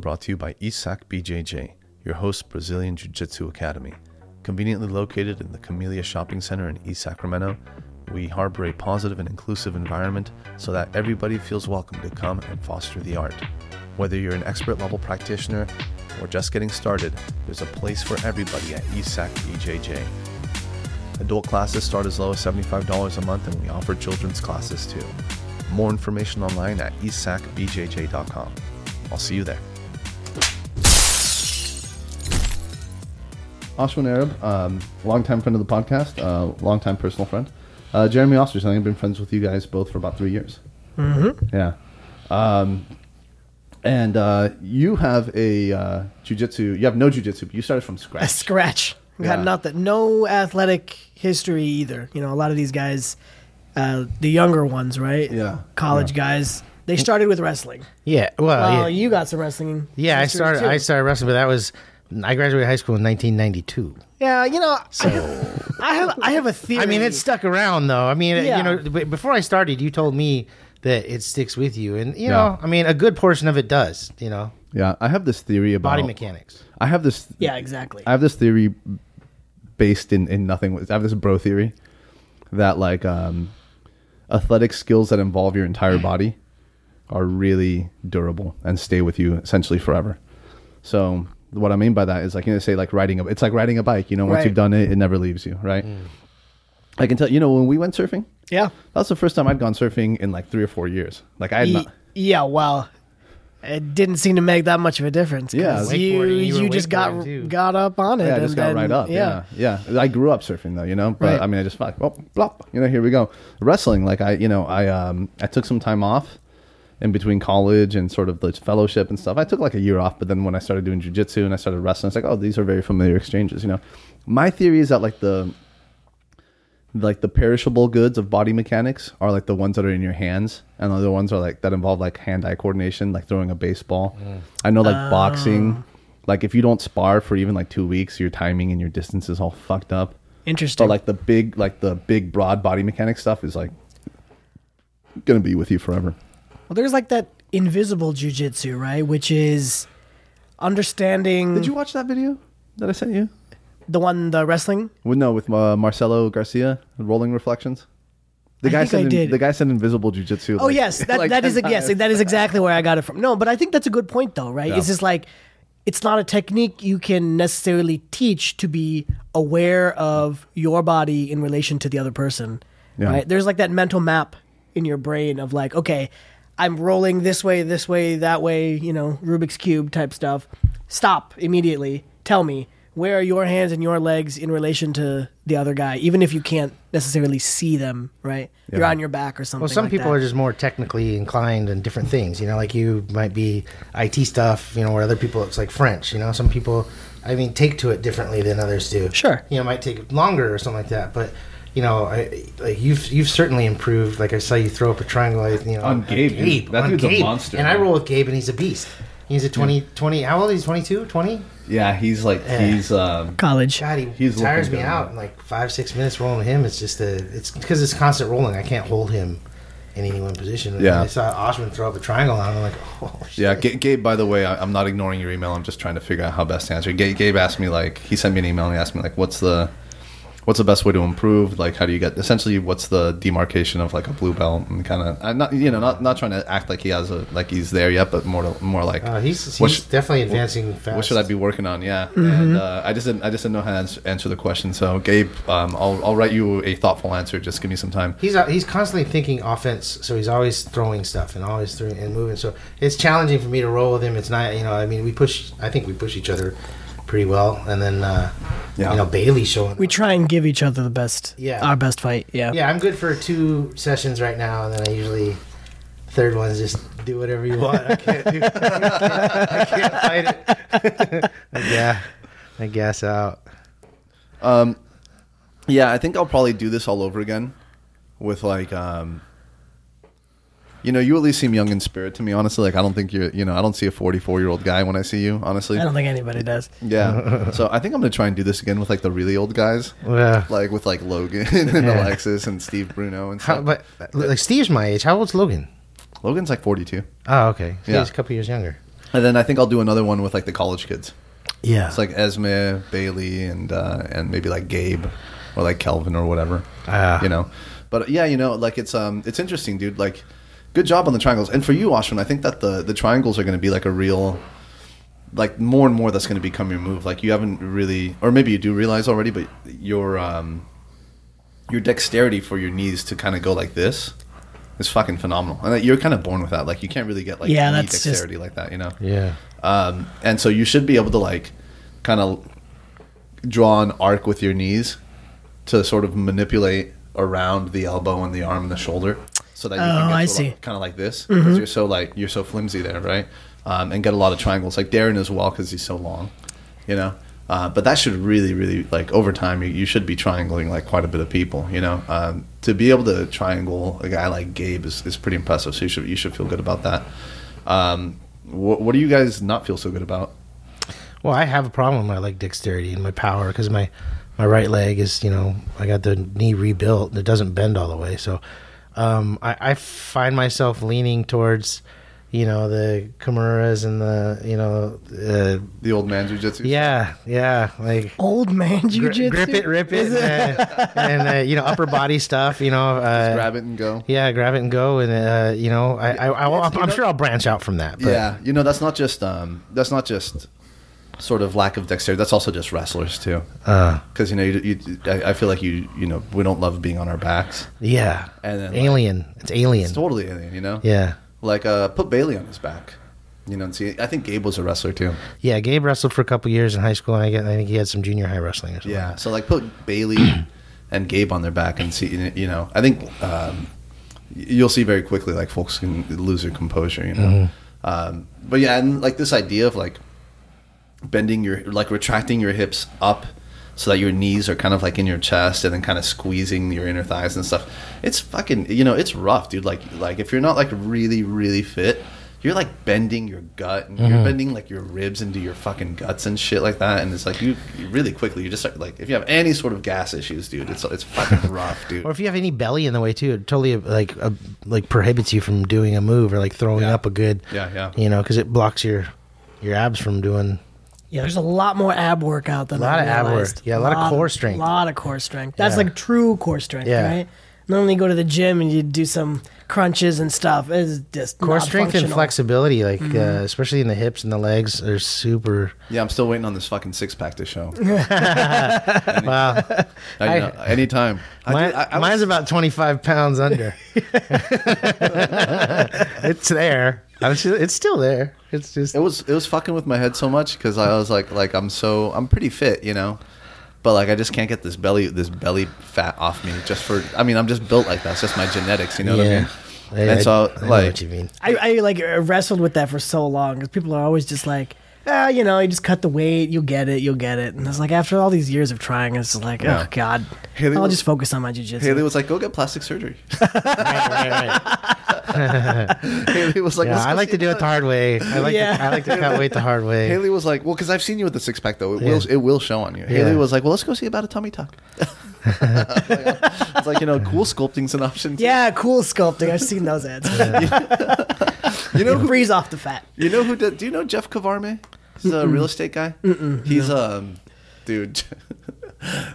brought to you by East Sac BJJ, your host Brazilian Jiu Jitsu Academy. Conveniently located in the Camellia Shopping Center in East Sacramento, we harbor a positive and inclusive environment so that everybody feels welcome to come and foster the art. Whether you're an expert level practitioner or just getting started, there's a place for everybody at East Sac BJJ. Adult classes start as low as $75 a month, and we offer children's classes too. More information online at isacbjj.com. I'll see you there. Ashwin Arab, um, longtime friend of the podcast, uh, longtime personal friend. Uh, Jeremy Oestrich, I think I've been friends with you guys both for about three years. Mm-hmm. Yeah. Um, and uh, you have a uh, jujitsu. You have no jujitsu, but you started from scratch. A scratch. scratch. Got Yeah. nothing. No athletic history either. You know, a lot of these guys, uh, the younger ones, right? Yeah. College Yeah. guys, they started with wrestling. Yeah, well, Well, yeah, you got some wrestling. yeah. I started. too. I started wrestling, but that was I graduated high school in 1992. Yeah, you know, I, have, I have I have a theory. I mean, it stuck around though. I mean, Yeah. you know, before I started, you told me that it sticks with you, and you Yeah. know, I mean, a good portion of it does. You know, Yeah, I have this theory about body mechanics. I have this. Yeah, exactly. I have this theory based in, in nothing. I have this bro theory that like um, athletic skills that involve your entire body are really durable and stay with you essentially forever. So what I mean by that is like you know say like riding a it's like riding a bike. You know, once Right. you've done it, it never leaves you, right? I can tell you know when we went surfing, yeah. that was the first time I'd gone surfing in like three or four years. Like I had Ye- not. yeah, well, it didn't seem to make that much of a difference. 'cause Yeah. you Wakeboarding, you you, were just got wakeboarding, too. got up on it. Yeah, I and just got then- right up. Yeah. yeah, I grew up surfing though, you know. But Right. I mean, I just like, well, blop, you know, here we go. Wrestling, like I, you know, I um, I took some time off in between college and sort of the fellowship and stuff. I took like a year off, but then when I started doing jujitsu and I started wrestling, it's like, oh, these are very familiar exchanges, you know. My theory is that like the like the perishable goods of body mechanics are like the ones that are in your hands and the other ones are like that involve like hand-eye coordination like throwing a baseball mm. i know like Oh. boxing like if you don't spar for even like two weeks your timing and your distance is all fucked up Interesting. but like the big like the big broad body mechanic stuff is like gonna be with you forever Well, there's like that invisible jujitsu, right? Which is understanding did you watch that video that i sent you the one, the wrestling. with no with uh, marcelo garcia rolling reflections the I guy said I did. the guy said invisible jujitsu. Oh like- yes, that, like that is a, yes, that is exactly where I got it from. No, but I think that's a good point though, right? Yeah. It's just like it's not a technique you can necessarily teach to be aware of your body in relation to the other person. Yeah. Right? There's like that mental map in your brain of like, okay, I'm rolling this way, this way, that way, you know, Rubik's cube type stuff. Stop immediately. Tell me where are your hands and your legs in relation to the other guy, even if you can't necessarily see them. Right? You're on your back or something. Well, some like people that. are just more technically inclined in different things. You know, like you might be IT stuff. You know, where other people it's like French. You know, some people, I mean, take to it differently than others do. Sure. You know, it might take longer or something like that, but. You know, I, like you've you've certainly improved. Like I saw you throw up a triangle. I- You know, On Gabe, dude. That on dude's a Gabe. monster, And I roll with Gabe, and he's a beast. He's a 20, 20 How old? is he? 22, 20? Yeah, he's like Yeah. he's um college. God, he He's tires me out in like five, six minutes rolling with him. It's just a, it's because it's constant rolling. I can't hold him in any one position. And Yeah. I saw Ashwin throw up a triangle on. I'm like, oh shit. Yeah, Ga- Gabe. By the way, I, I'm not ignoring your email. I'm just trying to figure out how best to answer. Gabe, Gabe asked me like he sent me an email and he asked me like, what's the what's the best way to improve? Like, how do you get essentially what's the demarcation of like a blue belt and kind of I'm not you know not not trying to act like he has a like he's there yet, but more to, more like Uh, he's he's sh- definitely advancing fast. what should I be working on? Yeah, and uh, I just didn't I just didn't know how to answer, answer the question. So Gabe, um, I'll I'll write you a thoughtful answer. Just give me some time. He's uh, he's constantly thinking offense, so he's always throwing stuff and always throwing and moving. So it's challenging for me to roll with him. It's not, you know, I mean, we push. I think we push each other pretty well, and then uh, Yeah. you know, Bailey's showing. We try and give each other the best, Yeah. our best fight. Yeah, yeah, I'm good for two sessions right now, and then I usually third one's just do whatever you want. I can't do. I can't fight it. yeah, I guess out. Um, Yeah, I think I'll probably do this all over again with like um you know, you at least seem young in spirit to me, honestly. Like I don't think you're you know, I don't see a forty four year old guy when I see you, honestly. I don't think anybody does. Yeah. so I think I'm gonna try and do this again with like the really old guys. Yeah. Like with like Logan and Yeah. Alexis and Steve Bruno and How, stuff. but like Steve's my age. How old's Logan? Logan's like forty two. Oh, okay. So Yeah. He's a couple years younger. And then I think I'll do another one with like the college kids. Yeah. It's like Esme, Bailey, and uh, and maybe like Gabe or like Kelvin or whatever. Ah. you know. But yeah, you know, like it's um it's interesting, dude. Like, good job on the triangles. And for you, Ashwin, I think that the the triangles are going to be like a real. Like more and more, that's going to become your move. Like you haven't really, or maybe you do realize already, but your um, your dexterity for your knees to kind of go like this is fucking phenomenal, and like, you're kind of born with that. Like you can't really get like Yeah, knee that's just- dexterity like that, you know. yeah. Um, and so you should be able to like kind of draw an arc with your knees to sort of manipulate around the elbow and the arm and the shoulder so that you Oh, can get I to see. Mm-hmm. kind of like this because you're so like you're so flimsy there, right? Um, and get a lot of triangles like Darren as well because he's so long, you know. Uh, but that should really, really like over time you, you should be triangling like quite a bit of people, you know. Um, to be able to triangle a guy like Gabe is, is pretty impressive. So you should you should feel good about that. Um, what, what do you guys not feel so good about? Well, I have a problem with my leg dexterity and my power because my my right leg is you know I got the knee rebuilt. It doesn't bend all the way, so um, I, I find myself leaning towards you know the Kimuras and the you know uh, The old man jujitsu. yeah yeah like. Old man gri- jujitsu. grip it, rip it, and, and uh, you know upper body stuff. You know, uh, grab it and go. Yeah, grab it and go, and uh, you know, I, I, I, It's- you I'm sure I'll branch out from that. But Yeah, you know that's not just um, that's not just sort of lack of dexterity. That's also just wrestlers too. uh, Because you know, you, you, I, I feel like you you know we don't love being on our backs. yeah, And then, like- alien. it's alien. It's totally alien, you know. yeah, Like uh, put Bailey on his back. You know, and see, I think Gabe was a wrestler too. yeah. Gabe wrestled for a couple years in high school, and I, get, I think he had some junior high wrestling or something. Yeah. So like put Bailey and Gabe on their back and see. You know, I think um, you'll see very quickly like folks can lose their composure. You know. Um, but yeah, and like this idea of like bending your like retracting your hips up so that your knees are kind of like in your chest and then kind of squeezing your inner thighs and stuff. It's fucking you know, it's rough, dude. Like like if you're not like really, really fit, you're like bending your gut and you're bending like your ribs into your fucking guts and shit like that. And it's like you, you really quickly you just start like if you have any sort of gas issues, dude, it's it's fucking rough, dude. Or if you have any belly in the way too, it totally like uh, like prohibits you from doing a move or like throwing Yeah. up a good. Yeah, yeah. You know, because it blocks your your abs from doing. Yeah, there's a lot more ab workout than A lot I of ab work. Yeah, a lot of core strength. A lot of core strength. That's Yeah. like true core strength, Yeah. right? Normally, you go to the gym and you do some crunches and stuff. It's just Core not strength and functional. flexibility, like Mm-hmm. uh, especially in the hips and the legs, are super. Yeah, I'm still waiting on this fucking six pack to show. Wow, Uh, you know, anytime. I Mine, did- I- I was- mine's about twenty five pounds under. it's there. I was just, it's still there. It's just it was it was fucking with my head so much because I was like like I'm so I'm pretty fit, you know, but like I just can't get this belly this belly fat off me just for I mean I'm just built like that. It's just my genetics, you know what I mean? I- and I- so I know like what you mean. I, I like uh, wrestled with that for so long because people are always just like, ah, you know, you just cut the weight, you'll get it, you'll get it. And it's like after all these years of trying, it's like, Yeah. oh god, Haley I'll was- just focus on my jujitsu. Haley was like, "Go get plastic surgery." right, right, right. Haley was like, Yeah, I like to do it the hard way. I like Yeah. to, I like to cut weight the hard way. Haley was like, "Well, because I've seen you with the six pack though. It Yeah. will it will show on you." Haley was like, "Well, let's go see about a tummy tuck." it's like you know, cool sculpting's an option. too. yeah, cool sculpting. I've seen those ads. you know who Freeze off the fat. You know who did? Do you know Jeff Kavarme? He's a real estate guy. He's um, dude.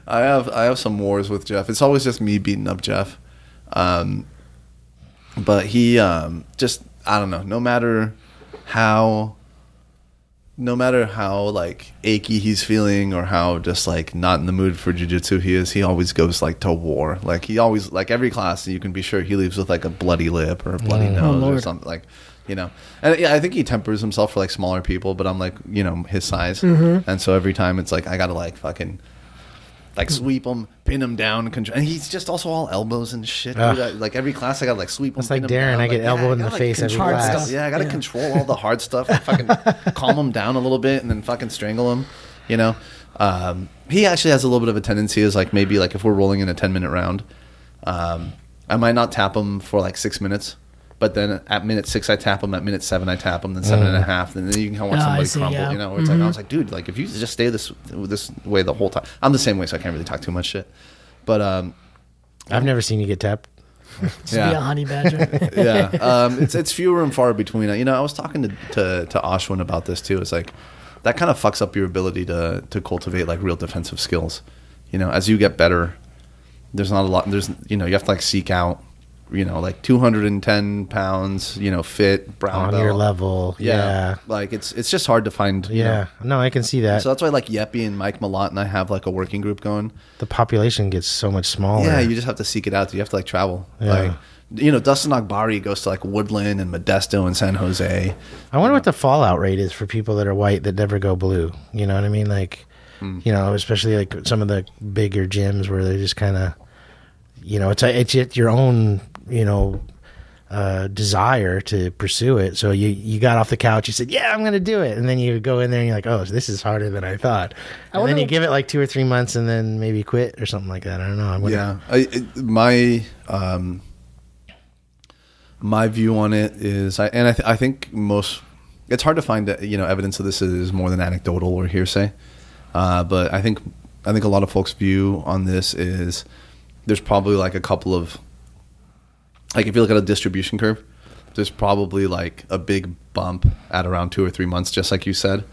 I have I have some wars with Jeff. It's always just me beating up Jeff. Um, but he um just I don't know. No matter how, no matter how like achy he's feeling or how just like not in the mood for jujitsu he is, he always goes like to war. Like he always like every class you can be sure he leaves with like a bloody lip or a bloody Mm. Oh, nose or something like you know. And yeah, I think he tempers himself for like smaller people, but I'm like you know his size, Mm-hmm. and so every time it's like I gotta like fucking. Like sweep him, pin him down, control, and he's just also all elbows and shit. dude. I- like every class, I gotta like sweep him. That's like pin him Darren, down. I get Like, elbowed in the gotta, face every class. stuff. Yeah, I gotta Yeah. control all the hard stuff. And fucking calm him down a little bit, and then fucking strangle him. You know, um, he actually has a little bit of a tendency is like maybe like if we're rolling in a ten minute round, um, I might not tap him for like six minutes. But then at minute six, I tap him. At minute seven, I tap him. Then seven and a half. And then you can kind of watch Oh, I somebody see, crumble. yeah. You know, it's like I was like, dude, like if you just stay this this way the whole time. I'm the same way, so I can't really talk too much shit. But um, I've never seen you get tapped. Just be a Yeah. honey badger. yeah, um, it's it's fewer and far between. You know, I was talking to to, to Ashwin about this too. It's like that kind of fucks up your ability to to cultivate like real defensive skills. You know, as you get better, there's not a lot. There's you know you have to like seek out. You know, like 210 pounds. You know, fit brown on belt. your level. Yeah. Yeah. like it's it's just hard to find. you Yeah. know. No, I can see that. So that's why like Yeppy and Mike Malott and I have like a working group going. the population gets so much smaller. Yeah, you just have to seek it out. You have to like travel. Yeah. Like, you know, Dustin Agbari goes to like Woodland and Modesto and San Jose. I wonder what the fallout rate is for people that are white that never go blue. You know what I mean? Like, Hmm. you know, especially like some of the bigger gyms where they just kind of, you know, it's a, it's your own, you know, uh, desire to pursue it. So you you got off the couch, you said, "Yeah, I'm going to do it," and then you go in there and you're like, "Oh, this is harder than I thought." I And then you give it like two or three months, and then maybe quit or something like that. I don't know. I Yeah, I, it, my um, my view on it is, I, and I, th- I think most it's hard to find uh, you know evidence of this is more than anecdotal or hearsay, uh, but I think I think a lot of folks' view on this is there's probably like a couple of like if you look at a distribution curve, there's probably like a big bump at around two or three months, just like you said.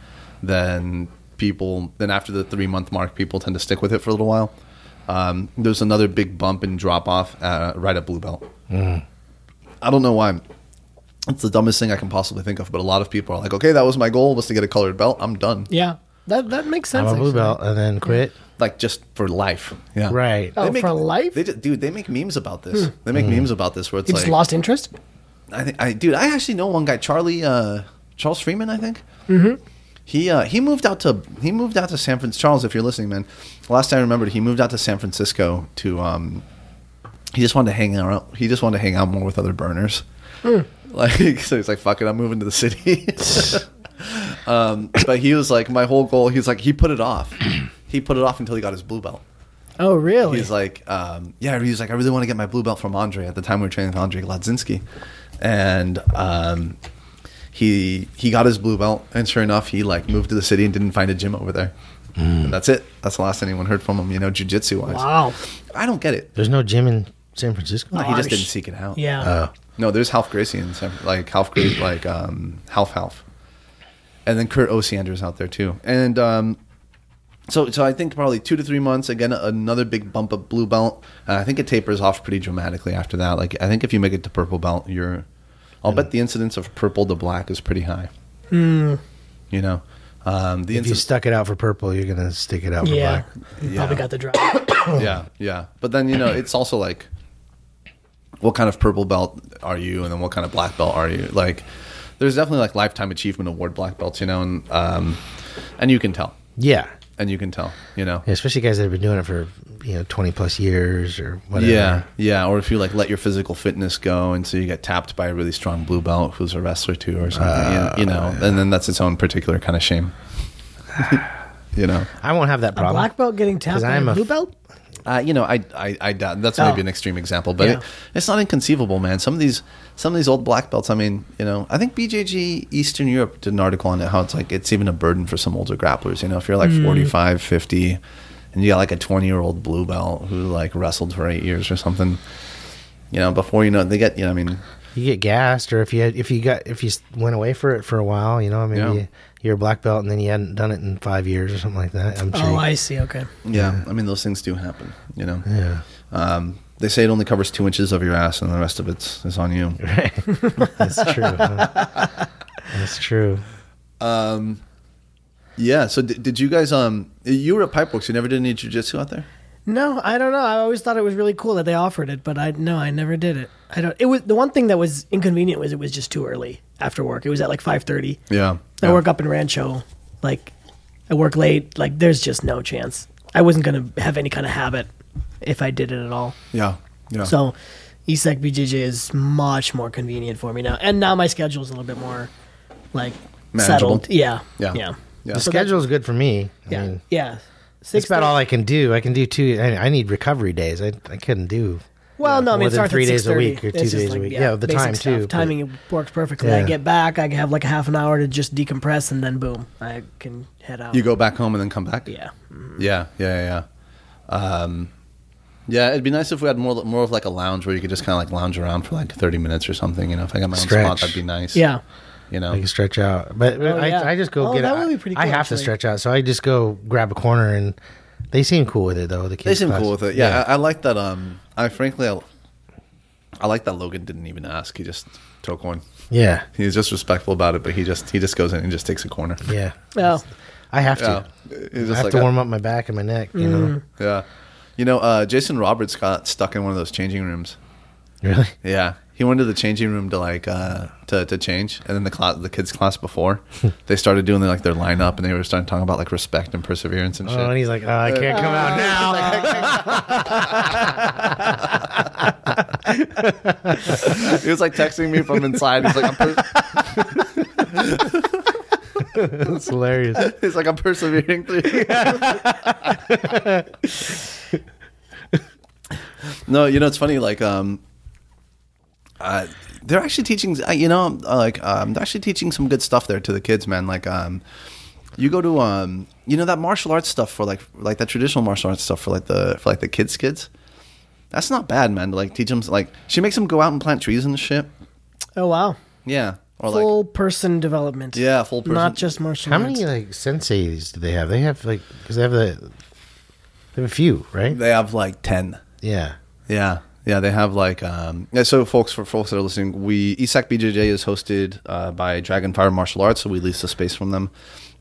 Then people, then after the three month mark, people tend to stick with it for a little while. Um, there's another big bump and drop off uh, right at blue belt. I don't know why. It's the dumbest thing I can possibly think of, but a lot of people are like, "Okay, that was my goal was to get a colored belt. I'm done." yeah, that that makes sense. I'm a blue actually. belt and then quit. Like just for life. Yeah. Right. Oh, They make- for life? They just, dude, they make memes about this. They make memes about this where it's You like just lost interest. I think I dude, I actually know one guy, Charlie uh Charles Freeman, I think. Mm-hmm. He uh he moved out to he moved out to San Francisco. Charles, if you're listening, man. Last time I remembered, he moved out to San Francisco to um he just wanted to hang out he just wanted to hang out more with other burners. Like so he's like, fuck it, I'm moving to the city. um but he was like my whole goal, he's like he put it off. he put it off until he got his blue belt. Oh, really? He's like, um, yeah, he was like, I really want to get my blue belt from Andre. At the time, we were training with Andre Gladzinski, and um, he he got his blue belt, and sure enough, he like moved to the city and didn't find a gym over there. And that's it. That's the last anyone heard from him. You know, jujitsu wise. wow. I don't get it. There's no gym in San Francisco. he just didn't seek it out. Yeah. Oh. No, there's Ralph Gracie in San, like Ralph Gracie, like um, Half Half, and then Kurt Osiander's out there too. And um, so, so I think probably two to three months. Again, another big bump of blue belt. And I think it tapers off pretty dramatically after that. Like I think if you make it to purple belt, you're. I'll bet the incidence of purple to black is pretty high. You know, um, the If you stuck it out for purple, you're gonna stick it out for Yeah. black. You Yeah. Probably got the drive. yeah, yeah. But then you know, it's also like, what kind of purple belt are you, and then what kind of black belt are you? Like, there's definitely like lifetime achievement award black belts, you know, and um, and you can tell, Yeah. and you can tell, you know. Yeah, especially guys that have been doing it for you know 20 plus years or whatever. Yeah, yeah. Or if you like let your physical fitness go, and so you get tapped by a really strong blue belt who's a wrestler too, or something, you- you, know, and then that's its own particular kind of shame. you know, I won't have that A problem. black belt getting tapped 'Cause by I'm a a blue f- belt? Uh, you know, I, I, I doubt that's Oh. maybe an extreme example, but Yeah. it, it's not inconceivable, man. Some of these, some of these old black belts. I mean, you know, I think BJJ Eastern Europe did an article on it how it's like it's even a burden for some older grapplers. You know, if you're like Mm. 45, 50, and you got like a 20 year old blue belt who like wrestled for eight years or something, you know, before you know, it, they get, you know, I mean, you get gassed, or if you had, if you got if you went away for it for a while, you know, maybe Yeah. you, you're a black belt and then you hadn't done it in five years or something like that. I'm sure. Oh, I see. Okay. yeah, I mean, those things do happen. You know, yeah. um, they say it only covers two inches of your ass, and the rest of it's on you. Right. That's true. huh? That's true. Yeah. So did, did you guys? Um, you were at Pipeworks. You never did any jujitsu out there. No, I don't know. I always thought it was really cool that they offered it, but I no, I never did it. I don't. It was the one thing that was inconvenient was it was just too early after work. It was at like five thirty. Yeah. I work up in Rancho. Like, I work late. Like, there's just no chance. I wasn't gonna have any kind of habit if I did it at all. Yeah. Yeah. So, ESEC BJJ is much more convenient for me now, and now my schedule is a little bit more like Manageable. settled. Yeah, Yeah. yeah, Yeah. The So that- schedule's good for me. I yeah, mean, yeah. That's about all I can do. I can do two. I, I need recovery days. I, I couldn't do. Well, no, I mean, More than three days a week or two just days a week. Yeah, the time, stuff. too, but- Timing works perfectly. I get back, I have like a half an hour to just decompress, and then boom, I can head out. You go back home and then come back. yeah. Yeah. Yeah. Yeah. yeah. Um, Yeah, it'd be nice if we had more more of like a lounge where you could just kind of like lounge around for like thirty minutes or something. You know, if I got my own Stretch. spot, that'd be nice. Yeah. You know. I can stretch out, but Oh, I, yeah. I just go Oh, get. that it. would be pretty Cool, I cool, have to stretch out, so I just go grab a corner, and they seem cool with it though. The kids They seem class. cool with it. Yeah, I, I like that. Um, I frankly, I, I like that Logan didn't even ask. He just took one. yeah, He's just respectful about it, but he just he just goes in and just takes a corner. yeah. Oh. I have to. Yeah, He's I have like, to warm up my back and my neck. You know, Yeah, you know, uh, Jason Roberts got stuck in one of those changing rooms. really. Yeah, he went to the changing room to like uh, to to change, and then the class, the kids class before, they started doing like their lineup, and they were starting talking about like respect and perseverance and shit. Oh, and he's like, oh, I can't come out now. he was like texting me from inside. He's like, I'm per- That's hilarious. he's like, I'm persevering through. no, you know it's funny. Like, um, uh, they're actually teaching. uh, You know, uh, like, um, they're actually teaching some good stuff there to the kids, man. Like, um, you go to, um, you know, that martial arts stuff for like, like that traditional martial arts stuff for like the for like the kids, kids. That's not bad, man. To like teach them, like, she makes them go out and plant trees and shit. Oh wow. Yeah, or like, Full person development. yeah, full person. Not just martial How arts. many like senseis do they have? They have like because they have the they have a few, right? They have like ten. Yeah. Yeah, yeah, they have like um. Yeah, so folks, for folks that are listening, we ESAC BJJ is hosted uh, by Dragonfire Martial Arts, so we lease the space from them,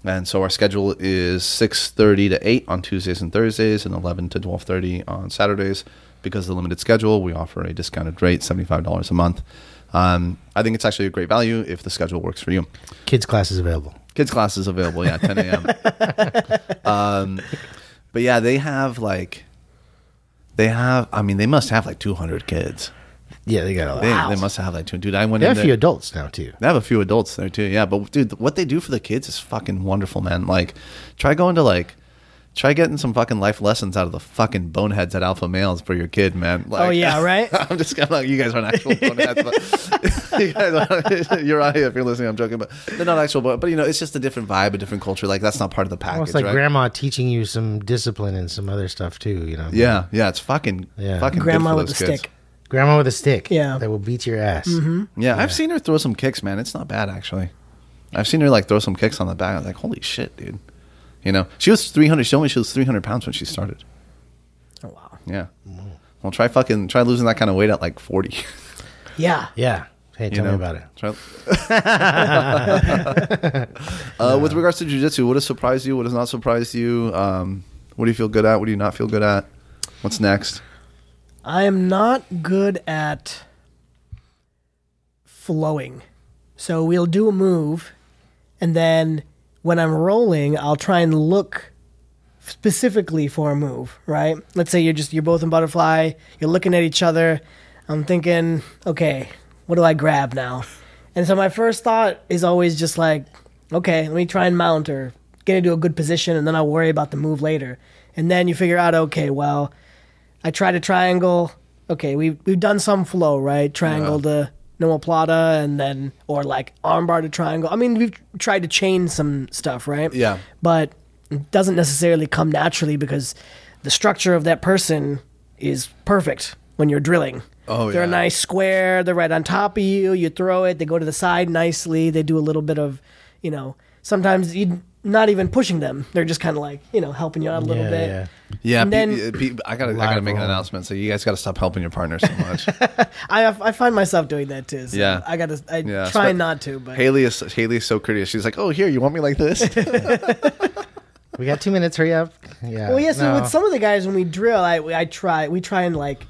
and so our schedule is six thirty to eight on Tuesdays and Thursdays, and eleven to twelve thirty on Saturdays. Because of the limited schedule, we offer a discounted rate, seventy five dollars a month. Um, I think it's actually a great value if the schedule works for you. Kids classes available. Kids class is available, yeah, 10 a.m. um, but yeah, they have like, they have. I mean, they must have like 200 kids. Yeah, they got a lot. They, they must have like two. Dude, I went in. They have a there. few adults now too. They have a few adults there too. Yeah, but dude, what they do for the kids is fucking wonderful, man. Like, try going to like, try getting some fucking life lessons out of the fucking boneheads at Alpha Males for your kid, man. Oh, like, Oh, yeah, right? I'm just kind of like, you guys aren't actual boneheads, but you guys are, you're right if you're listening. I'm joking, but they're not actual. But, but you know, it's just a different vibe, a different culture. Like that's not part of the package, It's like right? grandma teaching you some discipline and some other stuff too. You know. Yeah, yeah, it's fucking, Yeah. fucking good Grandma for with those the kids. stick. Grandma with a stick. Yeah. That will beat your ass. Mm-hmm. Yeah, I've seen her throw some kicks, man. It's not bad actually. I've seen her like throw some kicks on the back. I was like, holy shit, dude. You know, she was 300. She told me she was 300 pounds when she started. Oh wow. Yeah. Well, try fucking try losing that kind of weight at like 40. Yeah. Yeah. Hey, You tell know? me about it. Try. uh, with regards to jujitsu, what has surprised you? What has not surprised you? Um, what do you feel good at? What do you not feel good at? What's next? I am not good at flowing. So we'll do a move, and then when I'm rolling, I'll try and look specifically for a move, right? Let's say you're just you're both in butterfly, you're looking at each other. I'm thinking, okay, what do I grab now? And so my first thought is always just like, okay, let me try and mount or get into a good position, and then I'll worry about the move later. And then you figure out, okay, well, I tried a triangle. Okay, we've we've done some flow, right? Triangle to omoplata, and then or like armbar to triangle. I mean, we've tried to chain some stuff, right? Yeah. But it doesn't necessarily come naturally because the structure of that person is perfect when you're drilling. Oh, They're a nice square. They're right on top of you. You throw it. They go to the side nicely. They do a little bit of, you know, sometimes you not even pushing them. They're just kind of like, you know, helping you out a little Yeah, bit. yeah. Yeah, And then- uh, pe- I gotta, I gotta make an announcement. So you guys gotta stop helping your partner so much. I I find myself doing that too. So Yeah. I gotta I Yeah, try spe- not to, but Haley is Haley is so courteous. She's like, "Oh, here, you want me like this?" We got two minutes. Hurry up. Yeah. well, yeah. So No. with some of the guys, when we drill, I I try we try and like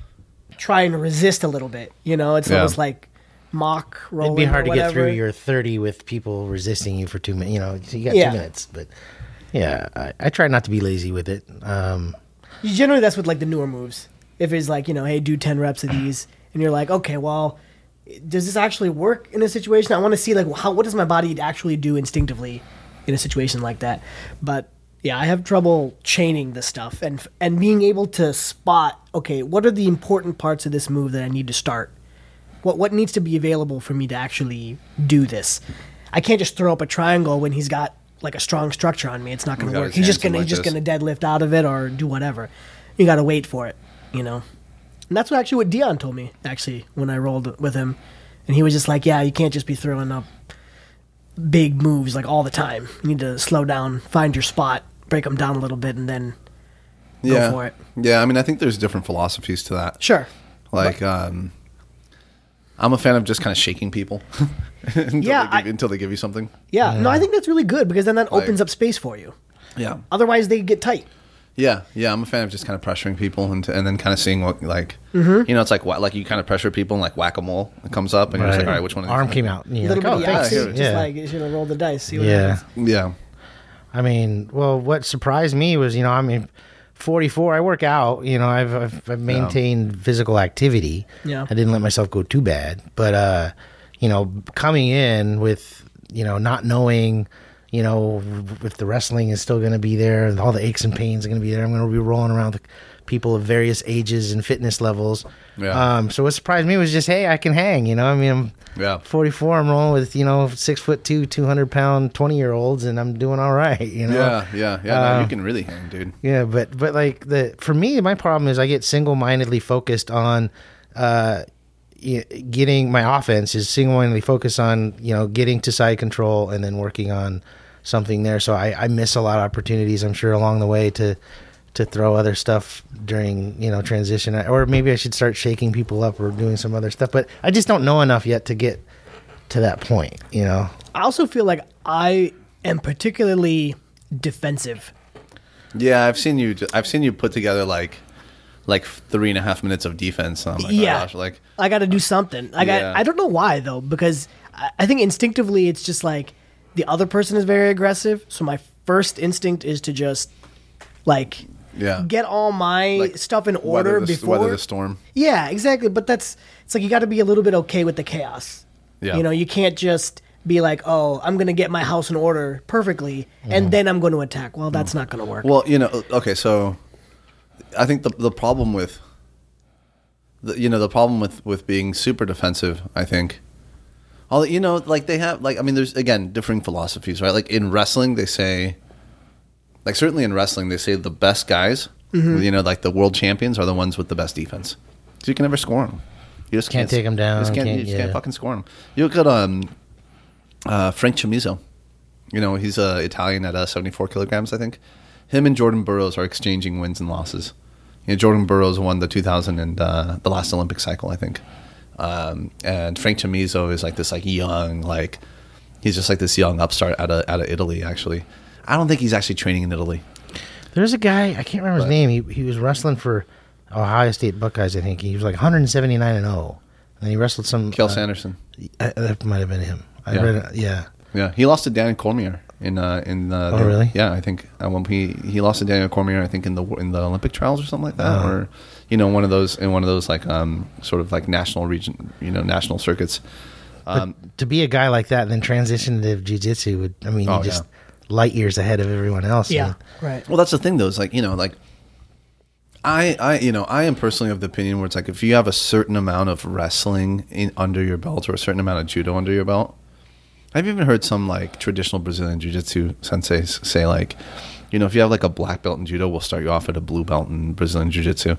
try and resist a little bit. You know, it's Yeah. almost like mock rolling. It'd be hard to get through your 30 with people resisting you for two minutes. You know, so you got Yeah. two minutes. But yeah, I, I try not to be lazy with it. Um, Generally, that's with like the newer moves. If it's like you know, hey, do ten reps of these, and you're like, okay, well, does this actually work in a situation? I want to see like how what does my body actually do instinctively in a situation like that. But yeah, I have trouble chaining the stuff and and being able to spot. Okay, what are the important parts of this move that I need to start? What what needs to be available for me to actually do this? I can't just throw up a triangle when he's got like a strong structure on me. It's not going to work. He's just gonna like he's just gonna deadlift out of it or do whatever. You got to wait for it. you know. And that's what actually what Dion told me actually when I rolled with him, and he was just like, "Yeah, you can't just be throwing up big moves like all the time. You need to slow down, find your spot, break them down a little bit, and then yeah. for it. Yeah, I mean, I think there's different philosophies to that. sure." Like, um, I'm a fan of just kind of shaking people until, Yeah, they give, I- until they give you something. Yeah, no, I think that's really good because then that Like- opens up space for you. Yeah, Otherwise, they get tight. yeah, yeah. I'm a fan of just kind of pressuring people and, and then kind of seeing what like Mm-hmm. you know, it's like wha- like you kind of pressure people and like whack a mole it comes up and you're just like, all right, which one? Arm is- came out. And you're little like, bit oh, of thanks. yeah, just Yeah. like you should roll the dice. See what Yeah. happens. Yeah, I mean, well, what surprised me was, you know, I mean, 44, I work out, you know, I've, I've, I've maintained physical activity. Yeah. I didn't let myself go too bad. But, uh, you know, coming in with, you know, not knowing, you know, if the wrestling is still going to be there, and all the aches and pains are going to be there. I'm going to be rolling around with people of various ages and fitness levels. Yeah. Um, so what surprised me was just, hey, I can hang, you know, I mean, I'm, yeah. 44 i'm rolling with you know six foot two 200 pound 20 year olds and i'm doing all right you know Yeah, yeah, yeah. no, Uh, you can really hang, dude. yeah but but like the for me my problem is i get single-mindedly focused on uh getting my offense is single-mindedly focused on you know getting to side control and then working on something there so i i miss a lot of opportunities i'm sure along the way to to throw other stuff during you know transition or maybe i should start shaking people up or doing some other stuff but i just don't know enough yet to get to that point you know I also feel like I am particularly defensive. Yeah, I've seen you. I've seen you put together like like three and a half minutes of defense. And I'm like, oh Yeah. oh gosh, like I got to do something. I got. Yeah. I don't know why though, because I, I think instinctively it's just like the other person is very aggressive. So my first instinct is to just like yeah, get all my Like, stuff in weather order the, before. weather the storm. Yeah, exactly. But that's it's like you got to be a little bit okay with the chaos. Yeah. You know, you can't just be like, "Oh, I'm going to get my house in order perfectly and mm. then I'm going to attack." Well, that's mm. not going to work. Well, you know, okay, so I think the the problem with the, you know the problem with with being super defensive, I think. All you know, like they have, like I mean, there's again differing philosophies, right? Like in wrestling, they say, like certainly in wrestling, they say the best guys, Mm-hmm. you know, like the world champions are the ones with the best defense, so you can never score them. You just Can't take them down, You just can't, can't- you just can't fucking score them. You look at um, uh, Frank Chamizo. You know, he's uh, Italian at uh, 74 kilograms, I think. Him and Jordan Burroughs are exchanging wins and losses. You know, Jordan Burroughs won the 2000 and uh, the last Olympic cycle, I think. Um, and Frank Chamizo is like this like young, like he's just like this young upstart out of out of Italy. Actually, I don't think he's actually training in Italy. There's a guy I can't remember his name. He he was wrestling for Ohio State Buckeyes. I think he was like 179 and 0, and he wrestled some. Cael uh, Sanderson. uh, that might have been him. I Yeah. read. Yeah. Yeah, he lost to Daniel Cormier in uh, in uh, Oh, the- really? Yeah, I think uh, when he he lost to Daniel Cormier, I think in the in the Olympic trials or something like that, Oh. or you know one of those in one of those like um sort of like national region you know national circuits. Um, but to be a guy like that and then transition to jiu-jitsu would I mean Oh, you just light years ahead of everyone else. yeah, And right. Well, that's the thing, though. Is like you know, like I, I, you know, I am personally of the opinion where it's like if you have a certain amount of wrestling in under your belt or a certain amount of judo under your belt. I've even heard some like traditional Brazilian jiu-jitsu senseis say like, you know, if you have like a black belt in judo, we'll start you off at a blue belt in Brazilian jiu-jitsu.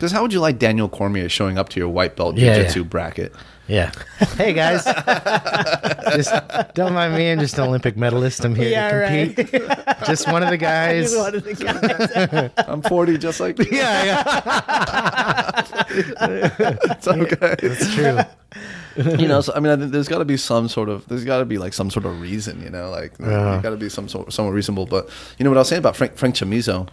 Because how would you like Daniel Cormier showing up to your white belt Yeah, jiu-jitsu yeah. bracket? Yeah. Hey guys, just don't mind me. I'm just an Olympic medalist. I'm here Yeah, to right. compete. Just one of the guys. One of the guys. I'm 40, just like yeah, yeah, it's okay. it's true. you know, so, I mean, I think there's got to be some sort of, there's got to be like some sort of reason, you know, like Yeah. got to be some sort, somewhat reasonable. But you know what I was saying about Frank Frank Chamizo,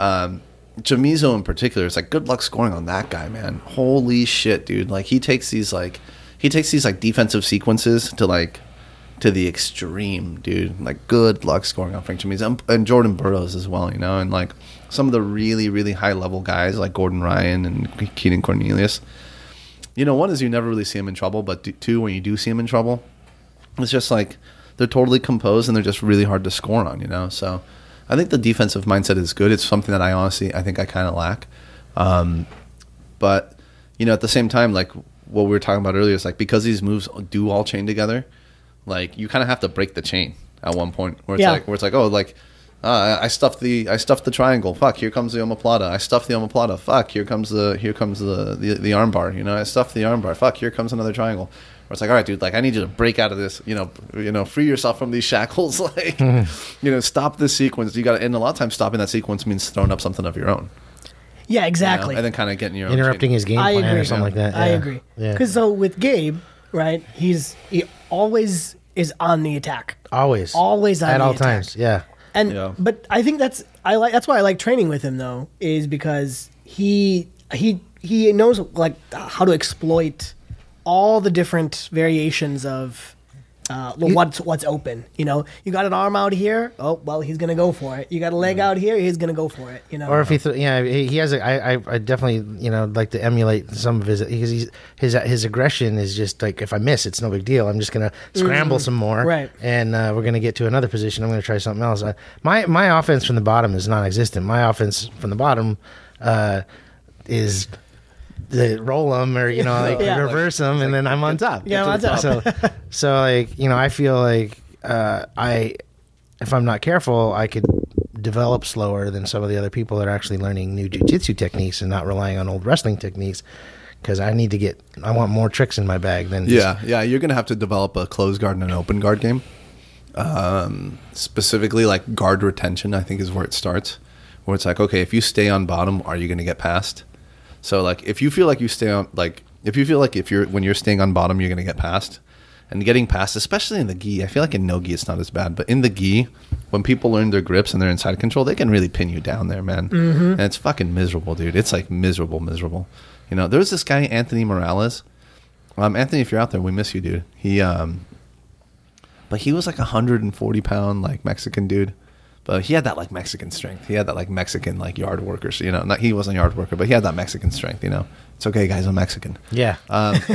um, Chamizo in particular, it's like good luck scoring on that guy, man. Holy shit, dude! Like he takes these like he takes these like defensive sequences to like to the extreme, dude. Like good luck scoring on Frank Chamizo and, and Jordan Burroughs as well, you know, and like some of the really really high level guys like Gordon Ryan and Keenan Cornelius you know, one is you never really see him in trouble, but two, when you do see him in trouble, it's just like they're totally composed and they're just really hard to score on. You know, so I think the defensive mindset is good. It's something that I honestly I think I kind of lack. Um, but you know, at the same time, like what we were talking about earlier, is like because these moves do all chain together, like you kind of have to break the chain at one point where it's Yeah. like where it's like oh like Uh, I stuffed the I stuffed the triangle. Fuck, here comes the omoplata. I stuffed the omoplata. Fuck, here comes the here comes the the, the armbar. You know, I stuffed the armbar. Fuck, here comes another triangle. Where it's like, all right, dude, like I need you to break out of this. You know, you know, free yourself from these shackles. like, mm-hmm. you know, stop this sequence. You got to, and a lot of times stopping that sequence means throwing up something of your own. Yeah, you know, exactly. and then kind of getting your own Interrupting chain. his game I plan agree. or something like that. I yeah. agree. Yeah. Because so with Gabe, right? He's he always is on the attack, always, always on at the all attack. times. Yeah. And Yeah. but I think that's I like that's why I like training with him though is because he he he knows like how to exploit all the different variations of uh, what's what's open. You know, you got an arm out here. Oh well, he's gonna go for it. You got a leg out here. He's gonna go for it. You know, Or if he, th- yeah, he he has. A, I, I, I definitely, you know, like to emulate some of his because he's, his his aggression is just like if I miss, it's no big deal. I'm just gonna scramble some more, Mm-hmm. Right. And uh, we're gonna get to another position. I'm gonna try something else. I, my my offense from the bottom is non-existent. My offense from the bottom uh, is the roll them or you know like Yeah. reverse them and then I'm on top. Yeah, I'm on top. So so like you know I feel like uh, I if I'm not careful I could develop slower than some of the other people that are actually learning new jujitsu techniques and not relying on old wrestling techniques because I need to get I want more tricks in my bag than just- Yeah, yeah, you're gonna have to develop a closed guard and an open guard game. Um, specifically, like guard retention, I think is where it starts. Where it's like, okay, if you stay on bottom, are you gonna get past? So, like, if you feel like you stay on, like, if you feel like if you're when you're staying on bottom, you're gonna get past, and getting past, especially in the gi, I feel like in no gi it's not as bad, but in the gi, when people learn their grips and they're inside control, they can really pin you down there, man. And it's fucking miserable, dude. It's like miserable, miserable. You know, there was this guy Anthony Morales. Um, Anthony, if you're out there, we miss you, dude. He, um, but he was like a hundred and forty pound like Mexican dude. But he had that like Mexican strength. He had that like Mexican like yard workers. You know, not he wasn't a yard worker, but he had that Mexican strength. You know, it's okay, guys. I'm Mexican. yeah Um,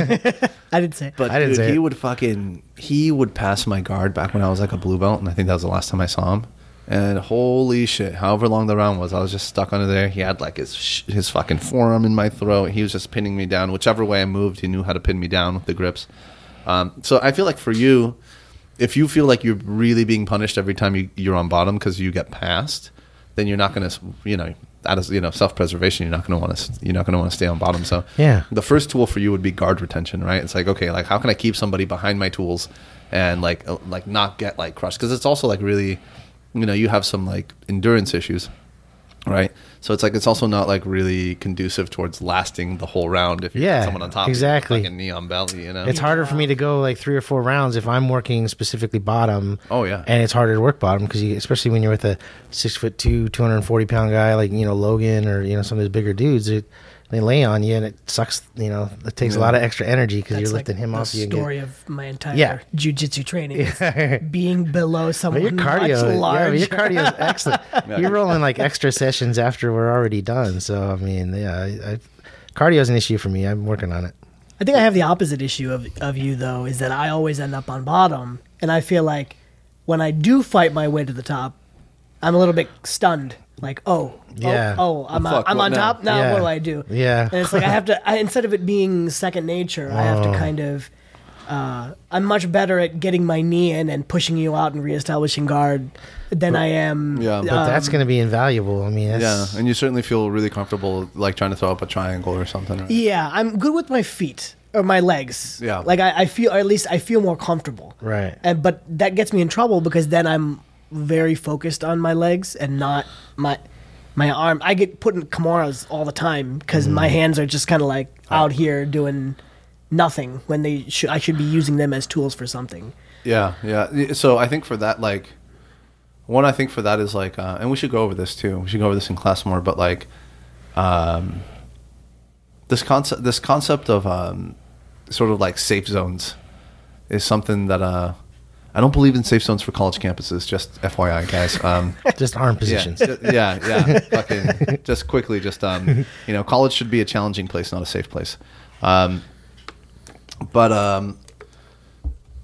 I didn't say. but I didn't dude, say he it. would fucking he would pass my guard back when I was like a blue belt, and I think that was the last time I saw him. And holy shit, however long the round was, I was just stuck under there. He had like his sh- his fucking forearm in my throat. He was just pinning me down. Whichever way I moved, he knew how to pin me down with the grips. Um, so I feel like for you, if you feel like you're really being punished every time you, you're on bottom because you get passed, then you're not going to, you know, that is, you know, self preservation. You're not going to want to, you're not going to want to stay on bottom. So Yeah. the first tool for you would be guard retention, right? It's like, okay, like how can I keep somebody behind my tools and like, uh, like not get like crushed? Because it's also like really, you know, you have some like endurance issues, right? So it's like it's also not like really conducive towards lasting the whole round if you Yeah, someone on top, exactly. of you, fucking knee on belly, you know. It's harder for me to go like three or four rounds if I'm working specifically bottom. Oh, yeah. and it's harder to work bottom because especially when you're with a six foot two, two hundred and forty pound guy like you know Logan or you know some of these bigger dudes. It, they lay on you and it sucks. You know, it takes a lot of extra energy because you're like lifting him the off you. and story get- of my entire Yeah. jujitsu training. is being below But someone your cardio, much yeah, your cardio is excellent. You're rolling like extra sessions after we're already done. So I mean, yeah, I, I, cardio is an issue for me. I'm working on it. I think I have the opposite issue of, of you though, is that I always end up on bottom, and I feel like when I do fight my way to the top, I'm a little bit stunned. Like, oh, Yeah. oh, I'm, Well, on, I'm on now? top now. Yeah. What do I do? Yeah. and it's like I have to. I, instead of it being second nature, I have to Oh. kind of. Uh, I'm much better at getting my knee in and pushing you out and reestablishing guard than I am. Yeah, but But um, that's going to be invaluable. I mean, Yeah, and you certainly feel really comfortable like trying to throw up a triangle or something. Right? Yeah, I'm good with my feet or my legs. Yeah. like I, I feel, or at least I feel more comfortable. Right. And but that gets me in trouble because then I'm very focused on my legs and not my my arm. I get put in kimuras all the time because Mm. my hands are just kind of like out here doing nothing when they should. I should be using them as tools for something. Yeah, yeah. So I think for that, like, one I think for that is like, uh, and we should go over this too. We should go over this in class more. But like, um, this concept, this concept of um, sort of like safe zones, is something that uh, I don't believe in safe zones for college campuses. Just FYI, guys. Um, just arm positions. ju- yeah, yeah. Fucking, just quickly, just um, you know, college should be a challenging place, not a safe place. Um, but um,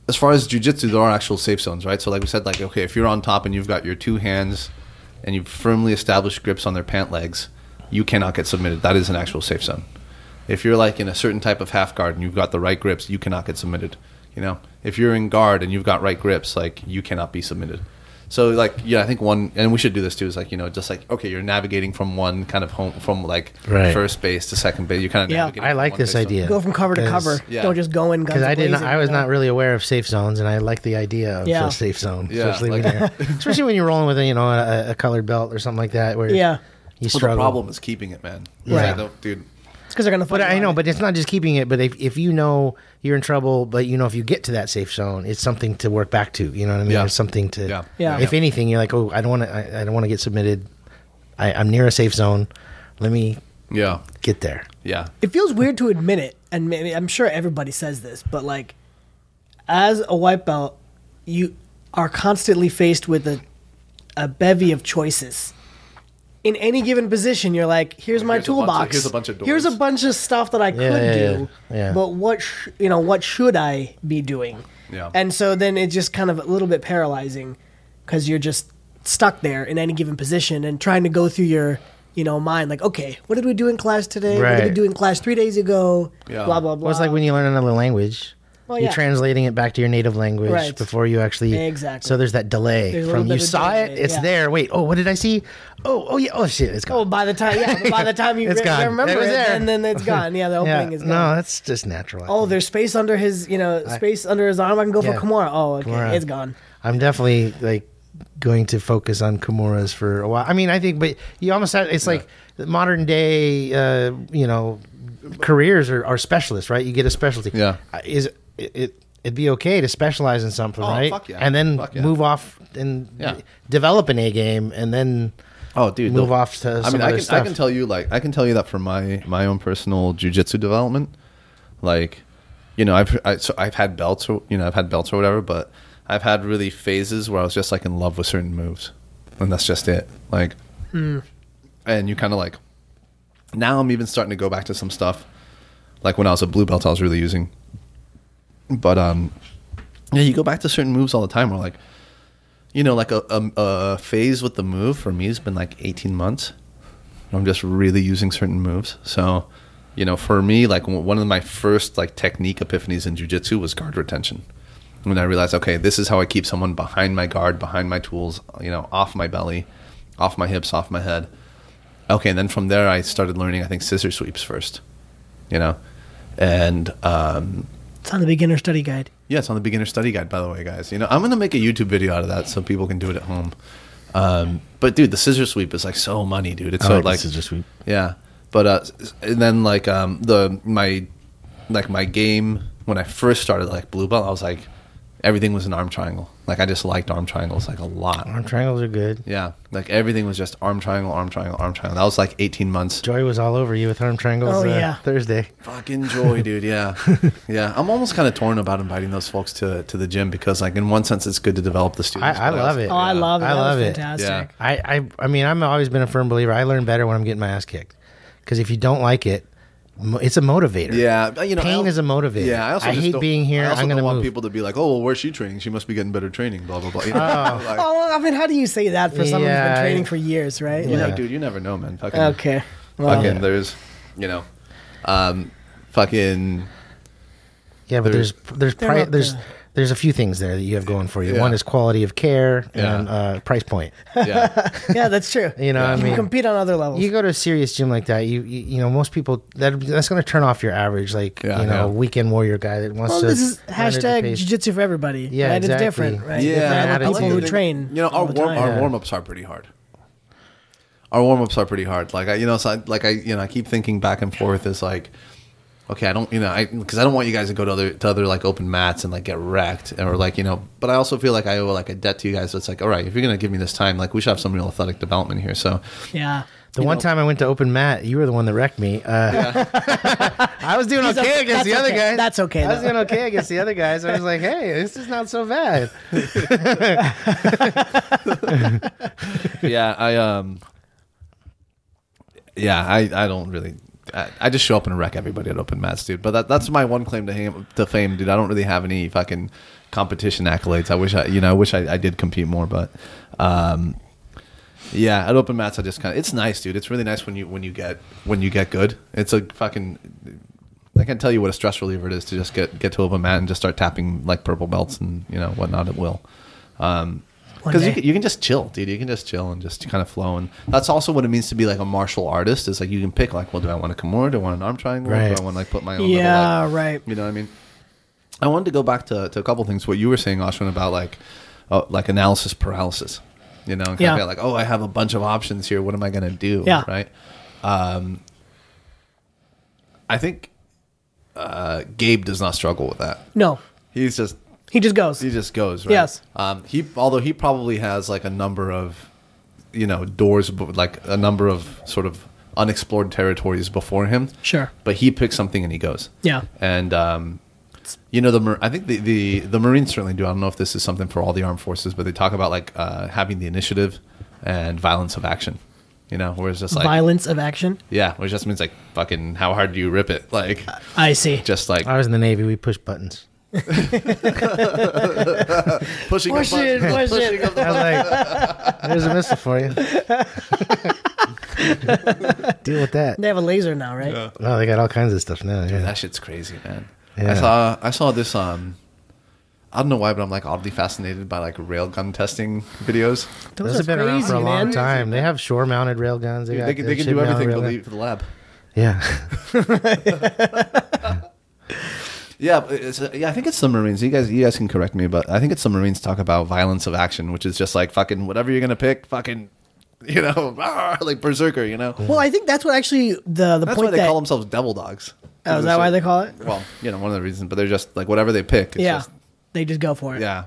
as far as jujitsu, there are actual safe zones, right? So, like we said, like okay, if you're on top and you've got your two hands and you've firmly established grips on their pant legs, you cannot get submitted. That is an actual safe zone. If you're like in a certain type of half guard and you've got the right grips, you cannot get submitted. You know, if you're in guard and you've got right grips, like you cannot be submitted. So like yeah, I think one, and we should do this too. Is like you know just like okay, you're navigating from one kind of home from like Right. first base to second base. You kind of Yeah. navigating I like this base to- idea. Go from cover to cover. Yeah. Don't just go in guns because I didn't. I was you know? not really aware of safe zones, and I like the idea of Yeah. a safe zone, Yeah, especially like- when you're, especially when you're rolling with a you know a, a colored belt or something like that, where Yeah. you Well, the problem is keeping it, man. Right. Yeah, don't- dude. It's because they're gonna. But I know, on but it's not just keeping it. But if, if you know you're in trouble, but you know if you get to that safe zone, it's something to work back to. You know what I mean? Yeah. It's something to. Yeah. Yeah. If anything, you're like, oh, I don't want to. I, I don't want to get submitted. I, I'm near a safe zone. Let me Yeah, get there. yeah, it feels weird to admit it, and maybe I'm sure everybody says this, but like, as a white belt, you are constantly faced with a a bevy of choices. In any given position, you're like, "Here's my Here's a of- toolbox. here's a bunch of Here's a bunch of stuff that I could yeah, do, yeah, yeah. but what sh- you know, what should I be doing?" yeah. And so then it's just kind of a little bit paralyzing because you're just stuck there in any given position and trying to go through your, you know, mind like, okay, what did we do in class today? What did we do in class three days ago? Yeah. Blah blah blah. Well, it's like when you learn another language. Well, you're yeah. translating it back to your native language Right. before you actually Exactly. So there's that delay There's from you saw delay, it, it's yeah. there. Wait, oh, what did I see? Oh, oh yeah, oh shit, it's Oh, gone. Oh, by the time yeah, by the time you It's re- gone. remember It it, was there. and then it's gone. Yeah, the yeah, opening is gone. no, that's just natural. I oh, think. there's space under his, you know, space under his arm. I can go Yeah. for Kimura. Oh, okay, Kimura. it's gone. I'm definitely like going to focus on Kimuras for a while. I mean, I think, but you almost have, it's like modern day, uh, you know, careers are, are specialists, right? You get a specialty. Yeah. Uh, Is it, it, it'd be okay to specialize in something, Oh, right? fuck yeah. And then Fuck yeah. move off and Yeah. develop an A game and then Oh, dude, move off to I some mean, I other can, I can tell you, like, I can tell you that for my my own personal jujitsu development, like, you know, I've I, so I've had belts, or you know, I've had belts or whatever, but I've had really phases where I was just like in love with certain moves, and that's just it. Like, hmm. and you kind of like, now I'm even starting to go back to some stuff, like when I was a blue belt, I was really using, but um, yeah, you go back to certain moves all the time. Where like, you know, like a, a, a phase with the move for me has been like 18 months. I'm just really using certain moves. So, you know, for me, like one of my first like technique epiphanies in jujitsu was guard retention. When I realized, okay, this is how I keep someone behind my guard, behind my tools, you know, off my belly, off my hips, off my head. Okay, and then from there, I started learning, I think, scissor sweeps first, you know, and um, It's on the beginner study guide. yeah, it's on the beginner study guide, by the way, guys. You know, I'm gonna make a YouTube video out of that so people can do it at home. Um, but dude, the scissor sweep is like so money, dude. It's I so like the like scissor sweep. Yeah, but uh, and then like um the my like my game when I first started like blue belt, I was like everything was an arm triangle. Like I just liked arm triangles like a lot. Arm triangles are good. Yeah, like everything was just arm triangle, arm triangle, arm triangle. That was like 18 months. Joy was all over you with arm triangles. Oh, uh, yeah. Thursday. Fucking joy, dude. Yeah, yeah. I'm almost kind of torn about inviting those folks to to the gym because, like, in one sense, it's good to develop the students. I but love it. Oh, I love it. I That was love it. Fantastic. Yeah. I, I I mean I've always been a firm believer. I learn better when I'm getting my ass kicked. Because if you don't like it, mo- it's a motivator. Yeah, you know, Pain I- is a motivator. Yeah, I also I just hate being here. I also I'm don't gonna want move. people to be like, "Oh, well, where's she training? She must be getting better training." Blah blah blah. You know? like, Oh, well, I mean, how do you say that for someone who's been training I- for years, right? you're Like, like, dude, you never know, man. Fucking, okay. Well, fucking. There's, you know, um, fucking. Yeah, but there's There's- there's They're pri- not there's the- there's a few things there that you have going for you. Yeah. One is quality of care Yeah. and uh, price point. Yeah, yeah, that's true. You know, Yeah. what I mean, you compete on other levels. you go to a serious gym like that, you you, you know most people that that's going to turn off your average like Yeah, you know yeah. weekend warrior guy that wants well, to. this is learn at the hashtag pace. jiu-jitsu for everybody. Yeah, right? exactly. It's different, right? yeah. Different I like people who train. You know, our all the warm, time. our Yeah. warm ups are pretty hard. Our warm ups are pretty hard. Like I, you know, so I, like I, you know, I keep thinking back and forth. Is like, okay, I don't, you know, I because I don't want you guys to go to other to other like open mats and like get wrecked or like you know. But I also feel like I owe like a debt to you guys. So it's like, all right, if you're gonna give me this time, like we should have some real athletic development here. So Yeah. The you one know- time I went to open mat, you were the one that wrecked me. Uh, I was doing okay okay- against the that's other okay. guys. That's okay, I was though. doing okay against the other guys. I was like, hey, this is not so bad. yeah, I um, yeah, I I don't really. I, just show up and wreck everybody at open mats, dude. But that, that's my one claim to, to fame, dude. I don't really have any fucking competition accolades. I wish I, you know, I wish I, I did compete more, but um, yeah, at open mats, I just kind of. It's nice, dude. It's really nice when you when you get when you get good. It's a fucking. I can't tell you what a stress reliever it is to just get get to open mat and just start tapping like purple belts and you know whatnot at will. Um, because you can, you can just chill, dude. You can just chill and just kind of flow, and that's also what it means to be like a martial artist. Is like you can pick like, well, do I want to a kimura? Do I want an arm triangle? Right. Do I want to like put my own? little, like- Yeah, right. you know what I mean? I wanted to go back to, to a couple things. What you were saying, Ashwin, about like uh, like analysis paralysis. You know, and kind Yeah. of like, oh, I have a bunch of options here. What am I going to do? Yeah. Right. Um, I think uh, Gabe does not struggle with that. No, He's just he just goes. he just goes. Right? Yes. Um, he although he probably has like a number of you know doors, b- like a number of sort of unexplored territories before him. Sure. But he picks something and he goes. Yeah. And um, you know the I think the, the the Marines certainly do. I don't know if this is something for all the armed forces, but they talk about like uh, having the initiative and violence of action. You know, where it's just like Violence of action. yeah, which just means like fucking how hard do you rip it? Like I see. just like I was in the Navy. We push buttons. pushing Push a button, it, push pushing it. a I was like, "There's a missile for you." Deal with that. They have a laser now, right? Oh, they got all kinds of stuff now. Yeah. That shit's crazy, man. Yeah. I saw I saw this um I don't know why, but I'm like oddly fascinated by like railgun testing videos. Those, Those have been around crazy, for a long man. time. They have shore-mounted rail guns. They, They, got they can, they the can do everything but leave for the lab. Yeah. Yeah, it's, uh, yeah. I think it's submarines. You guys, you guys can correct me, but I think it's submarines talk about violence of action, which is just like fucking whatever you're gonna pick, fucking, you know, like berserker. You know, Well, I think that's what actually the the that's point why they that. call themselves devil dogs. oh, is that why they call it? Well, you know, one of the reasons, but they're just like whatever they pick. It's yeah, just, they just go for it. yeah.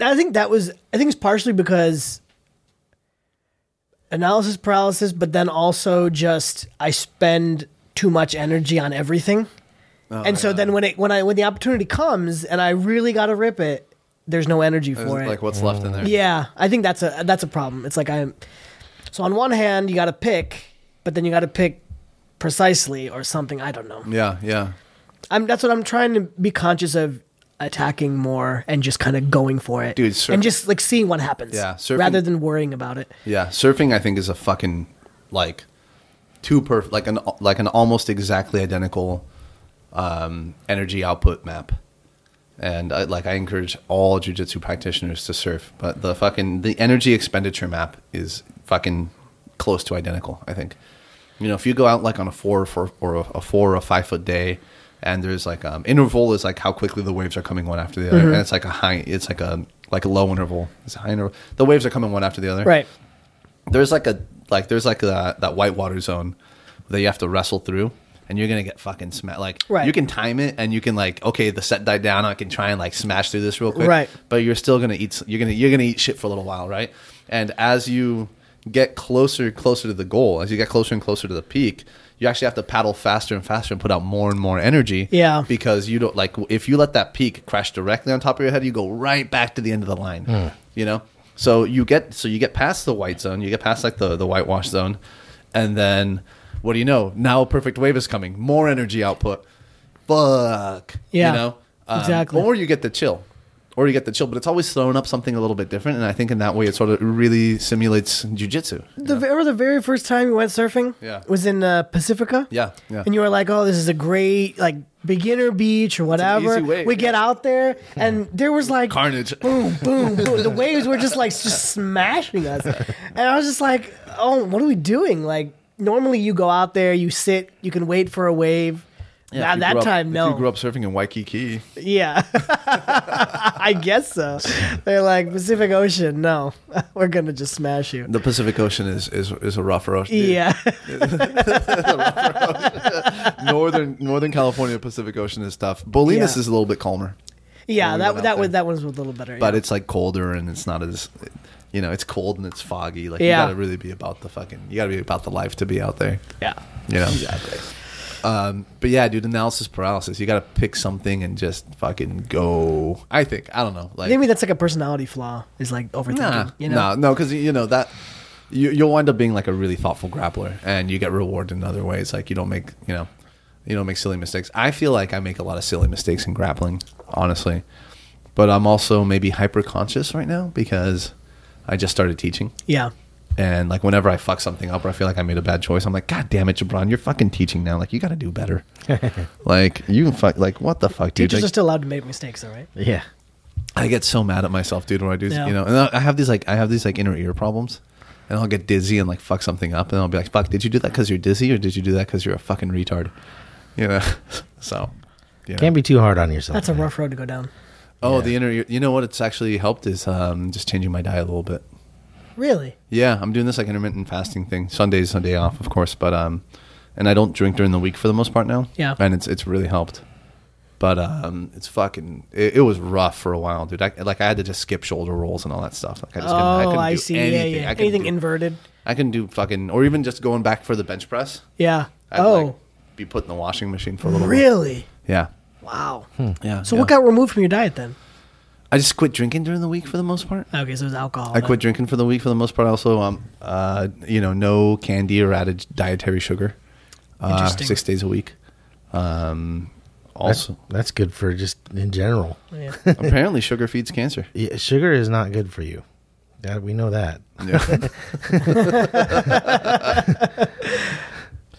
I think that was. I think it's partially because analysis paralysis, but then also just I spend too much energy on everything, Oh, and so then when it when I when the opportunity comes and I really got to rip it, there's no energy for it. like what's left in there. Yeah, I think that's a that's a problem. It's like I'm. So on one hand, you got to pick, but then you got to pick precisely or something. I don't know. yeah, yeah. I'm that's what I'm trying to be conscious of attacking more and just kind of going for it, Dude, surf- and just like seeing what happens. Yeah, surfing- rather than worrying about it. Yeah, surfing I think is a fucking like too perfect, like an like an almost exactly identical um, energy output map. And I, like I encourage all jujitsu practitioners to surf, but the fucking the energy expenditure map is fucking close to identical. I think. You know, if you go out like on a four or four or a, a four or a five foot day, and there's like um, interval is like how quickly the waves are coming one after the other, and it's like a high, it's like a like a low interval, it's a high interval. The waves are coming one after the other, Right. there's like a like there's like a, that whitewater zone that you have to wrestle through and you're gonna get fucking smashed like Right. you can time it and you can like okay the set died down i can try and like smash through this real quick Right. but you're still gonna eat you're gonna you're gonna eat shit for a little while right and as you get closer closer to the goal as you get closer and closer to the peak you actually have to paddle faster and faster and put out more and more energy Yeah. because you don't like if you let that peak crash directly on top of your head you go right back to the end of the line hmm. you know so you get so you get past the white zone you get past like the the whitewash zone and then what do you know now a perfect wave is coming more energy output fuck Yeah, you know Um, exactly. or you get the chill or you get the chill but it's always throwing up something a little bit different and i think in that way it sort of really simulates jujitsu The remember the very first time you went surfing? Yeah. Was in uh, Pacifica. yeah yeah And you were like, "Oh, this is a great like beginner beach or whatever." wave, we yeah. get out there, and there was like carnage boom, boom, boom. The waves were just like just smashing us, and I was just like, "Oh, what are we doing?" Like normally, you go out there, you sit, you can wait for a wave. Yeah, that up- time, no. you grew up surfing in waikiki Yeah, I guess so. They're like Pacific Ocean. No, we're gonna just smash you. the pacific ocean is is, is a rougher ocean Yeah, northern Northern California Pacific Ocean is tough. Bolinas Yeah. is a little bit calmer, yeah. That that that one's a little better. but yeah. it's like colder and it's not as you know it's cold and it's foggy. Like Yeah. you got to really be about the fucking you got to be about the life to be out there. yeah, You know exactly. Um, but yeah, dude, analysis paralysis. You got to pick something and just fucking go. I think I don't know. Like Maybe that's like a personality flaw. Is like overthinking. Nah, you know. nah, no, because you know that you you'll wind up being like a really thoughtful grappler, and you get rewarded in other ways. Like you don't make you know you don't make silly mistakes. I feel like I make a lot of silly mistakes in grappling, honestly, but I'm also maybe hyper conscious right now because I just started teaching. Yeah. And like whenever I fuck something up or I feel like I made a bad choice, I'm like, God damn it, Gibran, you're fucking teaching now. Like you got to do better. like you fuck, like what the fuck, dude? Teachers Like, are still allowed to make mistakes, though, right? Yeah. I get so mad at myself, dude, when I do, Yeah. you know, and I I have these like I have these like inner ear problems, and I'll get dizzy and like fuck something up, and I'll be like, "Fuck, did you do that because you're dizzy, or did you do that because you're a fucking retard?" You know, so you know. Can't be too hard on yourself. That's a man. rough road to go down. Oh, Yeah. the inner ear. You know what? It's actually helped is um, just changing my diet a little bit. Really? Yeah, I'm doing this like intermittent fasting thing. Sundays, Sunday off, of course, but um, and I don't drink during the week for the most part now. Yeah. and it's it's really helped. But um, it's fucking. It, it was rough for a while, dude. I, like I had to just skip shoulder rolls and all that stuff. Like I just couldn't, I Oh, couldn't I do see. anything. Yeah, yeah. I couldn't Anything do, inverted? I can do fucking, or even just going back for the bench press. Yeah. I'd oh, like be put in the washing machine for a little. bit. really? Yeah. Wow. Yeah. So yeah. what got removed from your diet then? I just quit drinking during the week for the most part. Okay, so it was alcohol. I then. quit drinking for the week for the most part. Also, um, uh, you know, no candy or added dietary sugar. Uh, six days a week. Um, That's, also, that's good for just in general. Yeah. apparently, sugar feeds cancer. Yeah, sugar is not good for you. That we know that. Yeah.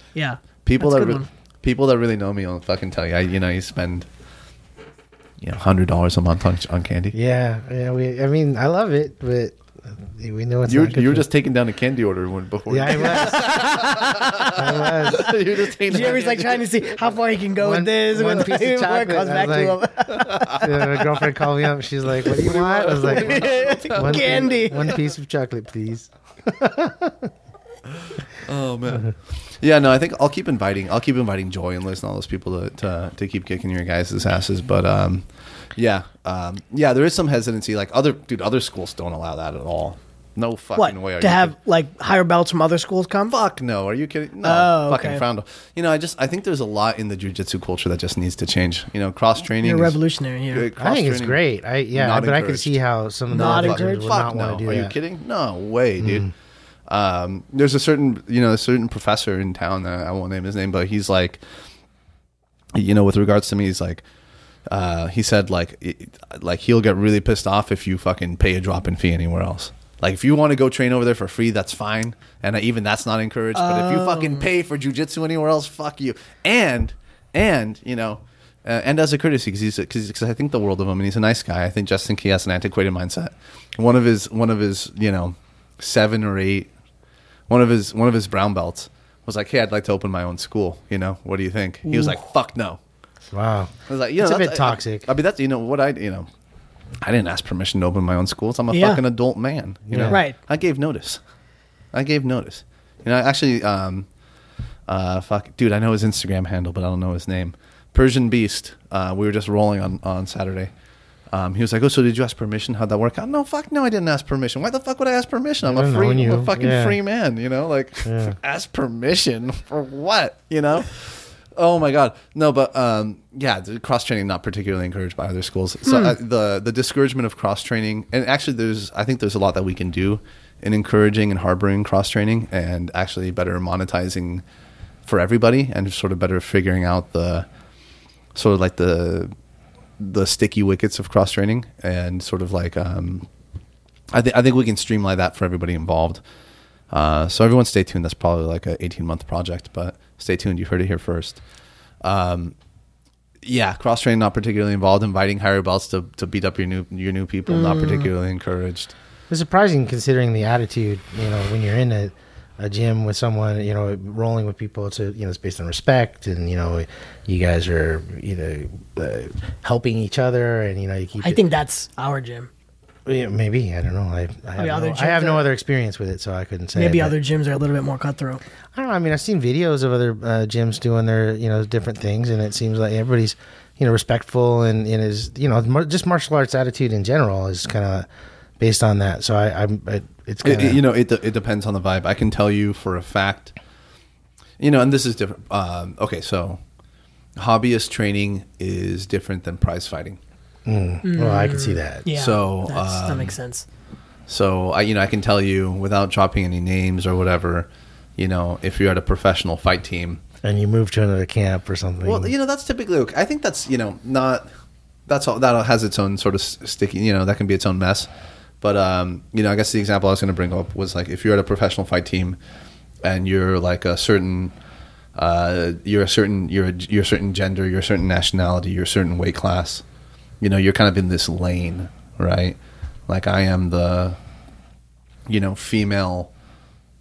yeah. people That's a that good re- one. People that really know me will fucking tell you. I, you know, you spend you know hundred dollars a month on on candy. Yeah, yeah. We. I mean, I love it, but uh, we know it's You were, not good you were just taking down a candy order when before. Yeah, I was. I was. you were just taking. down Jeremy's like trying to see how far he can go One- with this. one with- piece of chocolate, comes back was to him. My girlfriend called me up. She's like, "What do you want?" I was like, one, Candy. One piece of chocolate, please." Oh man. Yeah, no, I think I'll keep inviting. I'll keep inviting Joy and Liz and all those people to to, to keep kicking your guys' asses. But um, yeah, um, yeah, there is some hesitancy. Like other dude, other schools don't allow that at all. No fucking What way. Are to you have kidding? like higher belts from other schools come? Fuck no. Are you kidding? No, Oh, fucking okay. frowned. on. You know, I just I think there's a lot in the jujitsu culture that just needs to change. You know, cross training. You're revolutionary here. I think it's great. I yeah, Not but I can see how some of the Not other encouraged? would Fuck not no. want to do Are that. you kidding? No way, dude. Um, there's a certain, you know, a certain professor in town. That I won't name his name, but he's like, you know, with regards to me, he's like, uh, he said like, it, like he'll get really pissed off if you fucking pay a drop in fee anywhere else. Like if you want to go train over there for free, that's fine, and even that's not encouraged. But if you fucking pay for jujitsu anywhere else, fuck you. And and you know. Uh, and as a courtesy, because because I think the world of him, and he's a nice guy. I think Justin Key has an antiquated mindset. One of his one of his you know seven or eight one of his one of his brown belts was like, "Hey, I'd like to open my own school. You know, what do you think?" He was like, "Fuck no." Wow, I was like, "You know, It's a bit toxic. I, I mean, that's you know what I you know, I didn't ask permission to open my own schools. I'm a Yeah. fucking adult man. You know, Yeah. Right. I gave notice. I gave notice. You know, actually, um, uh, fuck, dude, I know his Instagram handle, but I don't know his name. Persian Beast. Uh, we were just rolling on on Saturday. Um, he was like, "Oh, so did you ask permission? How'd that work out?" No, fuck, no, I didn't ask permission. Why the fuck would I ask permission? I'm I a don't free, I'm a fucking Yeah. free man. You know, like Yeah. ask permission for what? You know. Oh my god, no, but um, yeah, cross training not particularly encouraged by other schools. So uh, the the discouragement of cross training, and actually, there's I think there's a lot that we can do in encouraging and harboring cross training, and actually better monetizing for everybody, and sort of better figuring out the sort of like the the sticky wickets of cross training, and sort of like um, I think I think we can streamline that for everybody involved. Uh, so everyone stay tuned. That's probably like a 18 month project, but stay tuned. You heard it here first. Um, yeah, cross training not particularly involved. Inviting higher belts to, to beat up your new your new people not particularly encouraged. it's surprising considering the attitude. You know, when you're in a, a gym with someone, you know, rolling with people, it's a, you know, it's based on respect, and you know, you guys are you know uh, helping each other, and you know, you keep. I it- think that's our gym. Yeah, maybe I don't know. I, I have, no, I have no are- other experience with it, so I couldn't say. Maybe other gyms are a little bit more cutthroat. I don't know. I mean, I've seen videos of other uh, gyms doing their you know different things, and it seems like everybody's you know respectful and, and is you know mar- just martial arts attitude in general is kind of based on that. So I, I'm it's It, kind it- of you know, it it depends on the vibe. I can tell you for a fact. You know, and this is different. Um, okay, so hobbyist training is different than prize fighting. well, I can see that. Yeah. So, that's, that um, makes sense. So I, you know, I can tell you without dropping any names or whatever. You know, if you're at a professional fight team, And you move to another camp or something. well, you know, that's typically okay. I think that's you know not that's all that has its own sort of sticky. You know, that can be its own mess. But um, you know, I guess the example I was going to bring up was like if you're at a professional fight team and you're like a certain uh, you're a certain you're a, you're a certain gender, you're a certain nationality, you're a certain weight class. You know, you're kind of in this lane right? Like I am the, you know, female,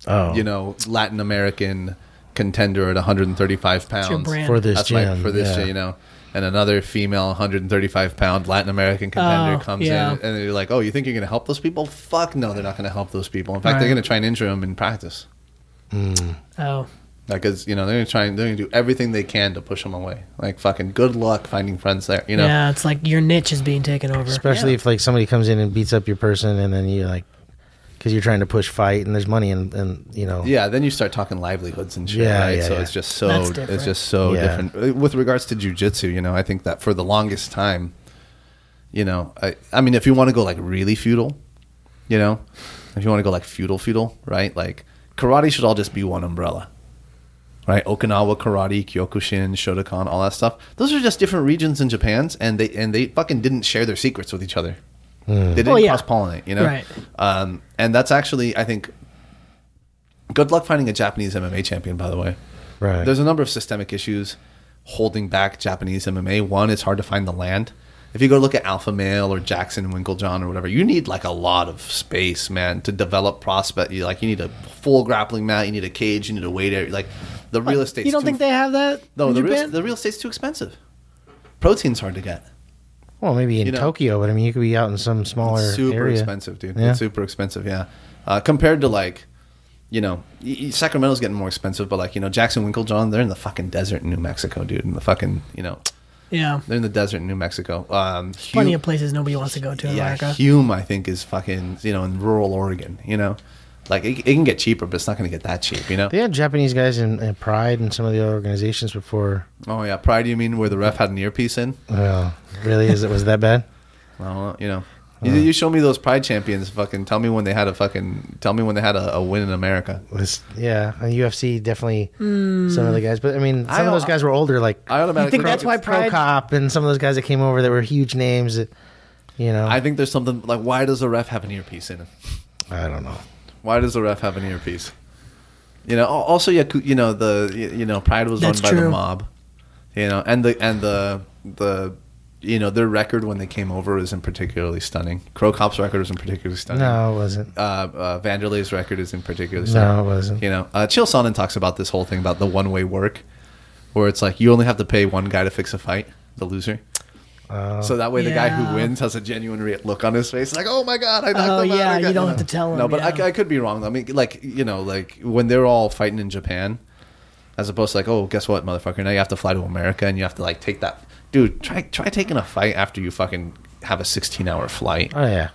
Oh, you know, Latin American contender at 135 pounds your brand. for this That's gym, right for this, yeah. gym, you know. And another female 135 pound Latin American contender Oh, comes yeah. in, and you're like, "Oh, you think you're going to help those people? Fuck no, they're not going to help those people. In fact, they're going to try and injure them in practice. Hmm. Oh, Like, 'cause, you know, they're going to try and they're going to do everything they can to push them away. Like, fucking good luck finding friends there. You know, yeah. It's like your niche is being taken over. especially Yeah. if like somebody comes in and beats up your person, and then you're like, because you're trying to push fight, and there's money, and and you know, Yeah, then you start talking livelihoods and shit, Yeah, right? yeah, so yeah. it's just so it's different. just so Yeah. different. Uh, With regards to jujitsu, you know, I think that for the longest time, you know, I I mean, if you want to go like really feudal, you know, if you want to go like feudal feudal, right? Like karate should all just be one umbrella. Right, Okinawa karate, Kyokushin, Shotokan, all that stuff. Those are just different regions in Japan's, and they and they fucking didn't share their secrets with each other. They didn't Oh, yeah. cross pollinate, you know. Right. Um, and that's actually, I think, good luck finding a Japanese MMA champion. By the way, right. there's a number of systemic issues holding back Japanese MMA. One, it's hard to find the land. If you go look at Alpha Male or Jackson Winkeljohn or whatever, you need like a lot of space, man, to develop prospect. You like you need a full grappling mat, you need a cage, you need a weight area. Like the real estate. You don't think they have that? No, in the real, the real estate's too expensive. Protein's hard to get. Well, maybe in you know- Tokyo, but I mean, you could be out in some smaller It's super area. expensive, dude. Yeah. It's super expensive, yeah. Uh, compared to like, you know, y- y- Sacramento's getting more expensive, but like, you know, Jackson Winkeljohn, they're in the fucking desert in New Mexico, dude. In the fucking, you know, yeah. they're in the desert in New Mexico. Um, Plenty of places nobody wants to go to in yeah, America. Hume, I think, is fucking, you know, in rural Oregon. You know, like it, it can get cheaper, but it's not going to get that cheap. You know. They had Japanese guys in, in Pride and some of the other organizations before. Oh yeah, Pride. You mean where the ref had an earpiece in? Well, really, is it was that bad? Well, you know. You, you show me those Pride champions. Fucking tell me when they had a fucking. Tell me when they had a, a win in America. Was yeah, and UFC definitely hmm. some of the guys, but I mean, some I- of those guys were older, like I automatically. You think that's why Pro Pride? Cop and some of those guys that came over that were huge names. That, you know, I I, think there's something like why does the ref have an earpiece in it? I don't know. Why does the ref have an earpiece? You know. Also, yeah, you know the you know Pride was That's run by the mob. You know, and the and the the you know their record when they came over isn't particularly stunning. Cro Cop's record isn't particularly stunning. No, it wasn't. Uh, uh, Vanderlei's record isn't particularly stunning. No, it wasn't. You know, uh, Chael Sonnen talks about this whole thing about the one way work, where it's like you only have to pay one guy to fix a fight, the loser. Uh, So that way, the guy who wins has a genuine re- look on his face, like, "Oh my god, I knocked Oh, him out." yeah, I got-" you don't have to tell him, No, but yeah. I, I could be wrong. though. I mean, like you know, like when they're all fighting in Japan, as opposed to like, "Oh, guess what, motherfucker? Now you have to fly to America and you have to like take that." Dude, try try taking a fight after you fucking have a sixteen hour flight. oh yeah,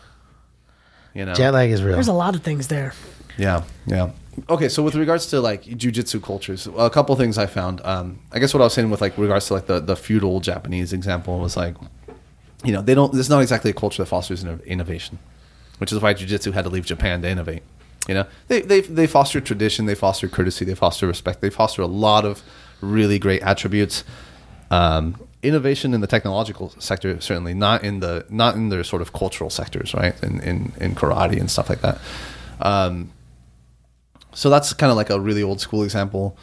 You know, jet lag is real. There's a lot of things there. yeah, yeah. Okay, so with regards to like jujitsu cultures, a couple things I found. Um, I guess what I was saying with like regards to like the the feudal Japanese example was like, you know, they don't. There's not exactly a culture that fosters innovation, which is why jujitsu had to leave Japan to innovate. You know, they they they foster tradition, they foster courtesy, they foster respect, they foster a lot of really great attributes. Um, innovation in the technological sector certainly not in the not in their sort of cultural sectors, right? In in, in karate and stuff like that. Um, so that's kind of like a really old school example.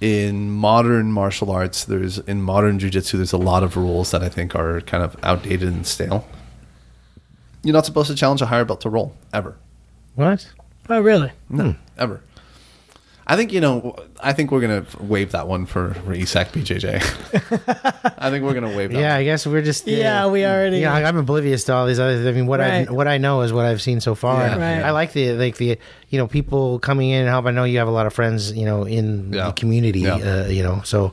In modern martial arts, there's in modern jujitsu, there's a lot of rules that I think are kind of outdated and stale. You're not supposed to challenge a higher belt to roll ever, what? Oh, really? no, hmm. ever. I think you know. I think we're gonna waive that one for, for ESAC BJJ. I think we're gonna waive that. Yeah, one. I guess we're just. uh, Yeah, we already- Yeah, I'm oblivious to all these other. I mean, what I what I know is what I've seen so far. Yeah. and Right. I like the like the you know people coming in and help. I know you have a lot of friends you know in Yeah. the community. Yeah. Uh, you know, so.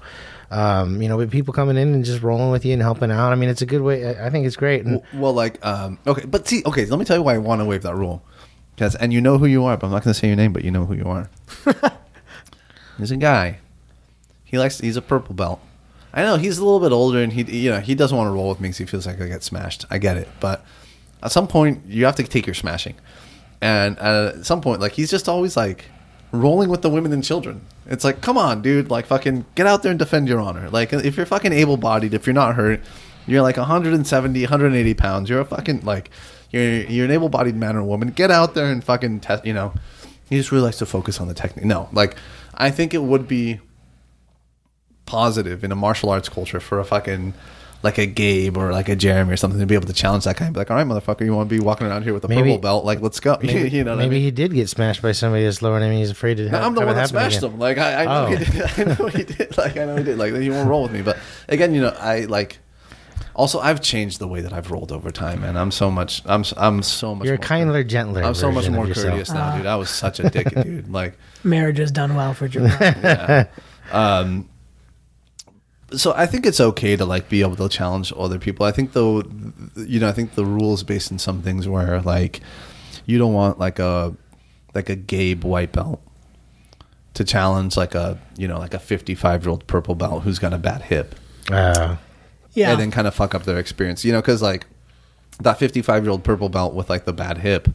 Um, you know, but people coming in and just rolling with you and helping out. I mean, it's a good way. I I think it's great. And W- Well, like, um, okay, but see, okay, let me tell you why I want to waive that rule. Because, and you know who you are, but I'm not going to say your name, but you know who you are. There's a guy. He likes. He's a purple belt. I know he's a little bit older, and he, you know, he doesn't want to roll with me because he feels like I get smashed. I get it, but at some point, you have to take your smashing. And uh, at some point, like, he's just always like rolling with the women and children. It's like, come on, dude, like, fucking get out there and defend your honor. Like, if you're fucking able-bodied, if you're not hurt, you're like 170, 180 pounds. You're a fucking like, you're you're an able-bodied man or woman. Get out there and fucking test. You know, he just really likes to focus on the technique. No, like, I think it would be positive in a martial arts culture for a fucking like a Gabe or like a Jeremy or something to be able to challenge that guy and be like, all right, motherfucker, you want to be walking around here with a Maybe- purple belt? Like, let's go. Maybe, you know maybe I mean? he did get smashed by somebody that's lower than him. He's afraid to. No, have, I'm the one that smashed again. him. Like I, I know Oh. he did. Oh. I know he did. Like I know he did. Like he won't roll with me. But again, you know, I like. Also, I've changed the way that I've rolled over time, and I'm so much. I'm. I'm so much. You're more kinder, gentler. I'm so much more courteous now, dude. I was such a dick, dude. Like, Marriage has done well for Gibran. um, so I think it's okay to like be able to challenge other people. I think though, you know, I think the rules based in some things where like you don't want like a like a Gabe white belt to challenge like a you know like a 55 year old purple belt who's got a bad hip Uh, yeah. and then kind of fuck up their experience. You know, because like that 55 year old purple belt with like the bad hip,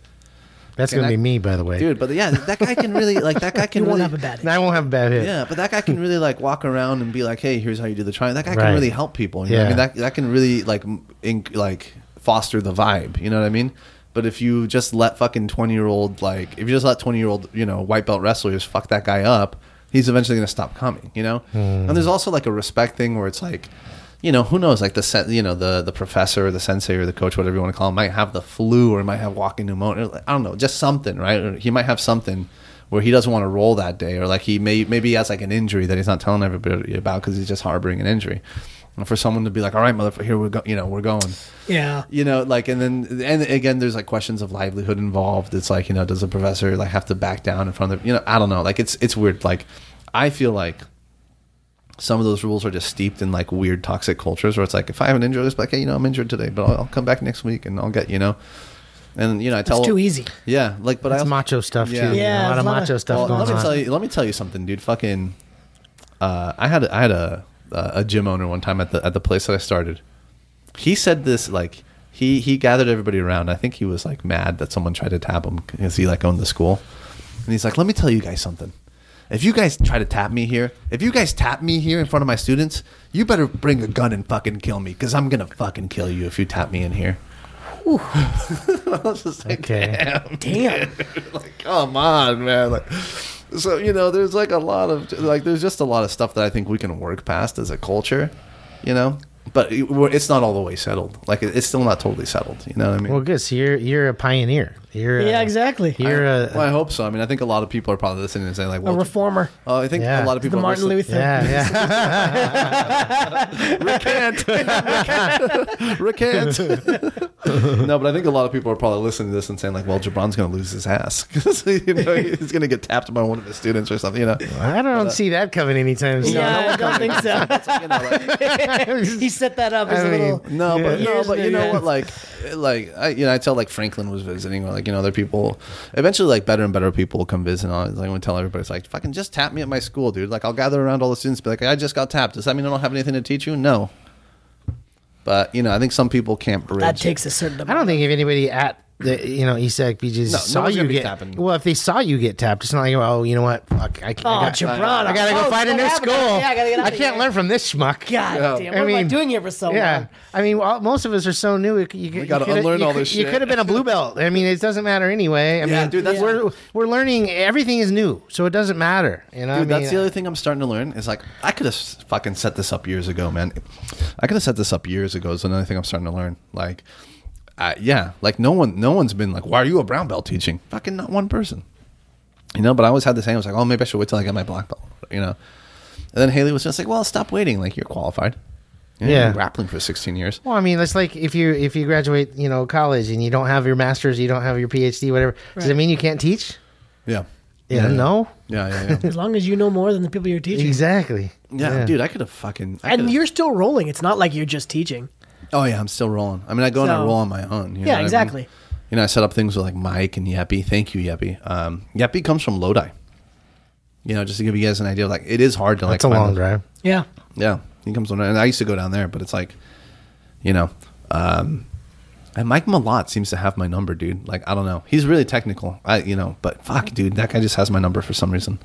that's gonna I- be me, by the way. dude. But yeah, that guy can really like that guy you can won't really have a bad And I won't have a bad hit. Yeah, but that guy can really like walk around and be like, "Hey, here's how you do the triangle." That guy can really help people. You know I mean, that that can really like inc- like foster the vibe. You know what I mean? But if you just let fucking twenty year old like if you just let twenty year old you know white belt wrestlers fuck that guy up, he's eventually gonna stop coming. You know? Hmm. And there's also like a respect thing where it's like. You know who knows? Like the sen- you know the the professor or the sensei or the coach, whatever you want to call him, might have the flu or might have walking pneumonia. I don't know, just something, right? Or he might have something where he doesn't want to roll that day, or like he may maybe he has like an injury that he's not telling everybody about because he's just harboring an injury. And for someone to be like, "All right, motherfucker, here we go," you know, we're going. Yeah. You know, like, and then, and again, there's like questions of livelihood involved. It's like, you know, does the professor like have to back down in front of, you know, I don't know. Like, it's it's weird. Like, I feel like some of those rules are just steeped in like weird toxic cultures where it's like, if I have an injury, it's like, hey, you know, I'm injured today, but I'll, I'll come back next week and I'll get, you know, and you know, I tell It's too easy. Yeah, like, but I That's also- macho stuff Yeah. too. Yeah, a lot of a lot macho of- stuff well, going let me on. tell you. Let me tell you something, dude. Fucking, uh, I had I had a a gym owner one time at the at the place that I started. He said this like he he gathered everybody around. I think he was like mad that someone tried to tap him because he like owned the school, and he's like, "Let me tell you guys something." If you guys try to tap me here, if you guys tap me here in front of my students, you better bring a gun and fucking kill me because I'm gonna fucking kill you if you tap me in here. I was just like, Okay. damn, Damn. like come on man like so you know there's like a lot of like there's just a lot of stuff that i think we can work past as a culture you know but it- it's not all the way settled like it- it's still not totally settled you know what i mean Well, good. So you're you're a pioneer. You're Yeah, a, exactly. You're a well, I hope so. I mean, I think a lot of people are probably listening and saying like, A reformer. oh, I think Yeah. a lot of The people are Martin listening- Luther. yeah, yeah. recant. no, but I think a lot of people are probably listening to this and saying like, "Well, Gibran's going to lose his ass because you know he's going to get tapped by one of his students or something." You know, I don't uh, see that coming anytime soon. Yeah, I don't think so. you know like, he set that up as I a mean, little. No, but no, but you know yeah. what? Like, like I, you know, I tell like Franklin was visiting, or like you know, other people. Eventually, like better and better people will come visit. And I like, I tell everybody, it's like, fucking just tap me at my school, dude. Like, I'll gather around all the students, be like, I just got tapped. Does that mean I don't have anything to teach you? No. But you know, I think some people can't bridge. That takes a certain amount. I don't think if anybody at the you know ESAC BJ's No, saw nobody's you get tapping. well, if they saw you get tapped, it's not like oh you know what fuck I can't. Oh, I, got, Gibran. I gotta go Oh, find a new happened? school. Yeah, I gotta get I can't here. learn from this schmuck. God Yeah. damn. I What am I mean, doing here for so Yeah, long? I mean, well, most of us are so new. You, you, gotta you coulda- unlearn all this You shit. could have been a blue belt. I mean, it doesn't matter anyway. I Yeah, mean, dude, that's- we're we're learning. Everything is new, so it doesn't matter. You know, Dude, I mean, that's the other thing I'm starting to learn is like I could have fucking set this up years ago, man. I could have set this up years ago. Is another thing I'm starting to learn. Like, uh, yeah, like no one, no one's been like, "Why are you a brown belt teaching?" Fucking not one person. You know, but I always had the same. I was like, "Oh, maybe I should wait till I get my black belt." You know, and then Haley was just like, "Well, stop waiting. Like you're qualified." You know, Yeah. you've grappling for 16 years. Well, I mean, it's like if you if you graduate, you know, college and you don't have your master's, you don't have your PhD, whatever. Does it mean you can't teach? Yeah, Yeah, no, yeah, yeah, yeah. As long as you know more than the people you're teaching. exactly. yeah, dude, I could have fucking. I And could've- you're still rolling. It's not like you're just teaching. Oh yeah, I'm still rolling. I mean, I go and I roll on my own. you know Yeah, what I mean? exactly. You know, I set up things with like Mike and Yeppy. Thank you, Yeppy. Um, Yeppy comes from Lodi. You know, just to give you guys an idea, like it is hard to like. That's a long those- drive. Yeah. Yeah, he comes from, and I used to go down there, but it's like, you know, um, and Mike Malott seems to have my number, dude. Like I don't know, he's really technical. I you know, but fuck, dude, that guy just has my number for some reason.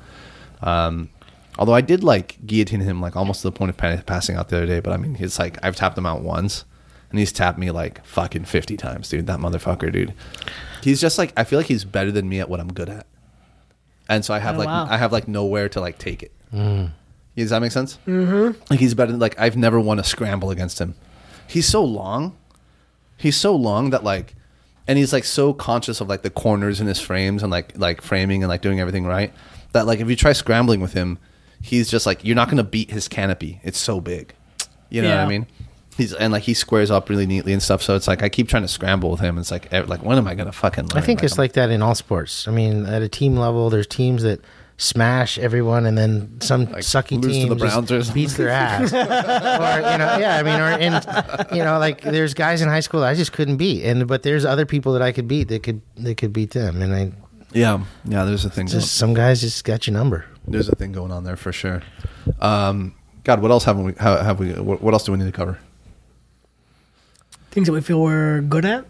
Um, although I did like guillotine him like almost to the point of passing out the other day, but I mean, he's like I've tapped him out once, and he's tapped me like fucking fifty times, dude. That motherfucker, dude. He's just like I feel like he's better than me at what I'm good at, and so I have Oh, like wow. I have like nowhere to like take it. Does that make sense? Mm-hmm. Like he's better. Like I've never won a scramble against him. he's so long. He's so long that like, and he's like so conscious of like the corners in his frames and like like framing and like doing everything right that like if you try scrambling with him, he's just like you're not gonna beat his canopy. It's so big. You know what Yeah. I mean? He's and like he squares up really neatly and stuff. So it's like I keep trying to scramble with him. It's like like when am I gonna fucking? Learn? I think it's like that in all sports. I mean, at a team level, there's teams that smash everyone, and then some sucky team the just Browns or something. beats their ass. or you know, yeah, I mean, or in you know, like there's guys in high school that I just couldn't beat, and but there's other people that I could beat that could that could beat them, and I yeah yeah. There's a thing. just some guys just got your number. There's a thing going on there for sure. Um, God, what else haven't we? How, have we? What, what else do we need to cover? Things that we feel we're good at.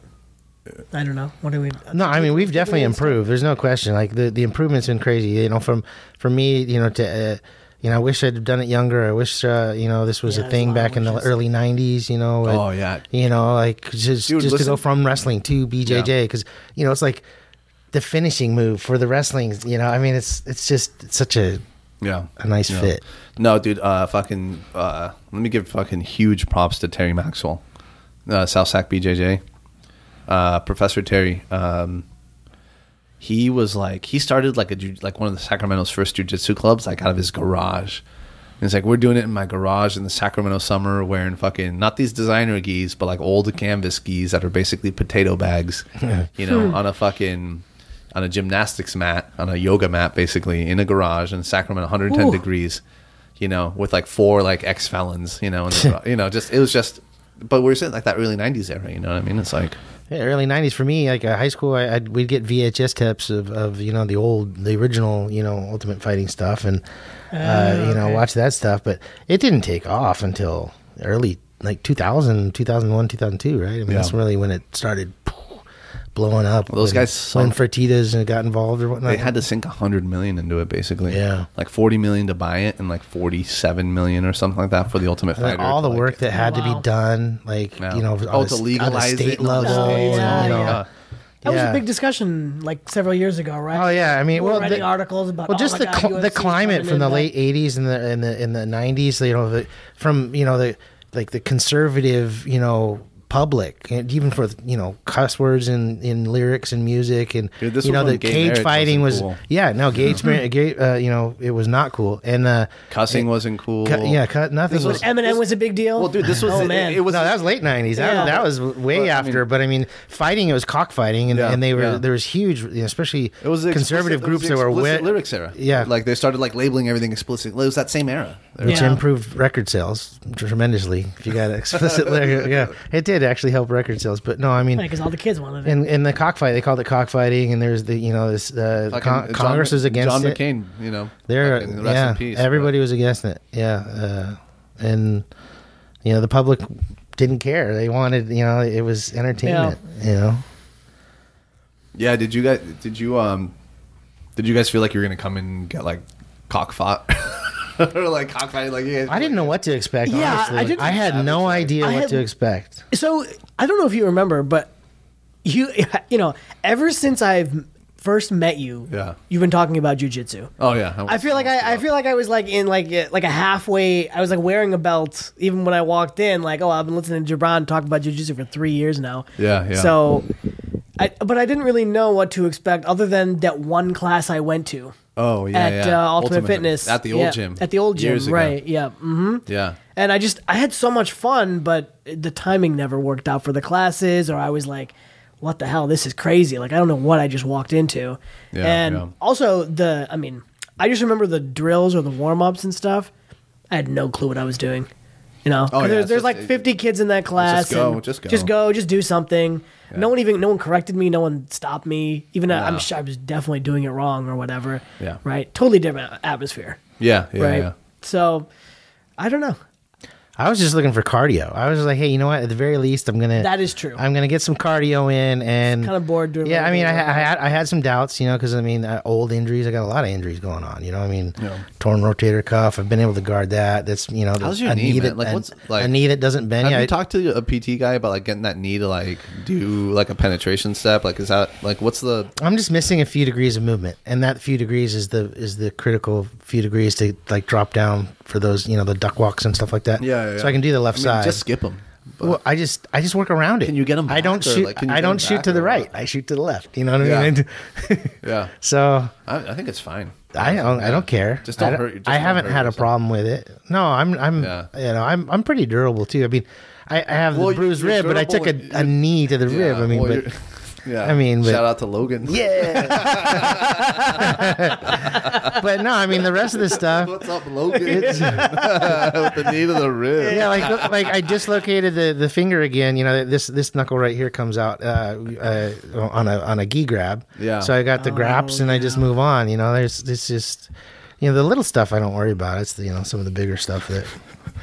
I don't know. What do we? No, I mean we've definitely improved. There's no question. Like the the improvement's been crazy. You know, from from me, you know, to uh, you know, I wish I'd done it younger. I wish uh, you know this was Yeah, a thing a back in the early '90s. You know, Oh yeah, you know, like just Dude, just to go from wrestling to BJJ because you know it's like the finishing move for the wrestling. You know, I mean it's it's just it's such a yeah. a nice Yeah. fit. No, dude. Uh, fucking. Uh, let me give fucking huge props to Terry Maxwell, uh, South Sac BJJ, uh, Professor Terry. Um, he was like he started like a like one of the Sacramento's first jujitsu clubs like out of his garage. And it's like we're doing it in my garage in the Sacramento summer, wearing fucking not these designer gis, but like old canvas gis that are basically potato bags, you know, on a fucking on a gymnastics mat, on a yoga mat, basically in a garage in Sacramento, 110 Ooh. degrees, you know, with like four like ex felons, you know, and the, you know, just it was just. But we're saying like that early 90s era, you know what I mean? It's like Yeah, early '90s for me, like uh, high school, I, I'd, we'd get VHS tapes of, of you know the old, the original, you know, Ultimate Fighting stuff, and uh, you know okay. watch that stuff. But it didn't take off until early, like 2000, 2001, 2002, right? I mean, that's really when it started blowing up. Those when, guys when sunk- Fertitas got involved or whatnot. they had to sink a 100 million into it, basically. Yeah. Like 40 million to buy it and like 47 million or something like that for the Ultimate And then Fighter. all to, the like- work that had to be done, like Yeah. you know, Oh, on to a, legalize on a state it all the level, states. yeah, and, you know, yeah. That was a big discussion like several years ago, right? Oh yeah, I mean, We well, writing the- articles about well, oh just my the God, cl- the climate from the late '80s and the in the in the '90s. You know, the from you know the like the conservative, you know, public, and even for you know cuss words in in lyrics and music, and Dude, this you know the cage fighting was cool. yeah, no gay, mar- uh, you know, it was not cool, and uh, Cussing it- wasn't cool. cu- yeah, cut nothing This was. was- Eminem was a big deal. Well, dude, this was oh it- man, it was- no, that was late '90s. That, Yeah. that was way But, I after. mean- but I mean, fighting it was cockfighting, and, Yeah, and they were yeah. there was huge, you know, especially It was conservative explicit- it was groups the that were explicit lyrics era. Yeah. like they started like labeling everything explicit. It was that same era. which improved record sales tremendously. If you got explicit, lyric- yeah, it did actually help record sales. But no, I mean, because all the kids wanted it. in in the cockfight, they called it cockfighting, and there's the you know this uh, Fucking con- John- Congress was against it. John it. McCain. You know, They're fucking rest yeah, in peace, everybody but- was against it. Yeah, uh, and you know the public didn't care. They wanted you know it was entertainment. You know. Yeah, did you guys? Did you um? Did you guys feel like you were gonna come and get like cockfought or like cockfight? Like yeah, I didn't know what to expect. Yeah, honestly. I didn't- I had no idea I what had- to expect. So I don't know if you remember, but you you know, ever since I've first met you, Yeah. you've been talking about jujitsu. Oh yeah, I feel like I, I feel like I was like in like a- like a halfway. I was like wearing a belt even when I walked in. Like, oh, I've been listening to Gibran talk about jujitsu for three years now. Yeah, yeah. So, I but I didn't really know what to expect other than that one class I went to Oh yeah, at yeah. Uh, Ultimate, Fitness at the old Yeah, gym At the old gym, years ago. right? Yeah. hmm Yeah, and I just I had so much fun, but the timing never worked out for the classes, or I was like, "What the hell? This is crazy!" Like I don't know what I just walked into. Yeah, and yeah. also the, I mean, I just remember the drills or the warm ups and stuff. I had no clue what I was doing. You know, Oh, yeah, there's, there's just- like it- 50 kids in that class. go, and just go. just go, just do something. Yeah. No one even, no one corrected me. No one stopped me. Even though I'm sure I was definitely doing it wrong or whatever. Yeah. Right. Totally different atmosphere. yeah, yeah, right. yeah. So, I don't know. I was just looking for cardio. I was like, hey, you know what? At the very least, I'm gonna That is true. I'm gonna get some cardio in, and Kinda bored doing Yeah, I mean, I, I had I had some doubts, you know, because I mean, uh, old injuries. I got a lot of injuries going on. You know, I mean, Yeah. torn rotator cuff. I've been able to guard that. That's you know, How's your a knee, man? that, Like, what's- like- a knee that doesn't bend. Have Yeah, you I- talked to a PT guy about like getting that knee to like do like a penetration step? Like, is that like what's the? I'm just missing a few degrees of movement, and that few degrees is the is the critical few degrees to like drop down for those you know the duck walks and stuff like that. Yeah, yeah, So. I can do the left I mean, side. just skip them. Well, I just I just work around it. Can you get 'em I don't back, shoot. like, I don't shoot to the right. what? I shoot to the left. You know what Yeah. I mean? yeah. so I, I think it's fine. I don't. I don't care. Just don't I hurt- just I haven't had a problem with it. No, I'm. I'm. Yeah. You know, I'm. I'm pretty durable too. I mean, I, I have Well, the bruised rib, but I took a, a knee to the rib. I mean, well, but yeah. I mean, but- shout out to Logan. yeah. but no, I mean the rest of the stuff. What's up, Logan? With the knee to the rib. yeah, like like I dislocated the, the finger again. You know, this this knuckle right here comes out uh, uh, on a on a gi grab. Yeah. So I got the graps and I just move on. You know, there's this just you know the little stuff I don't worry about. It's the, you know some of the bigger stuff that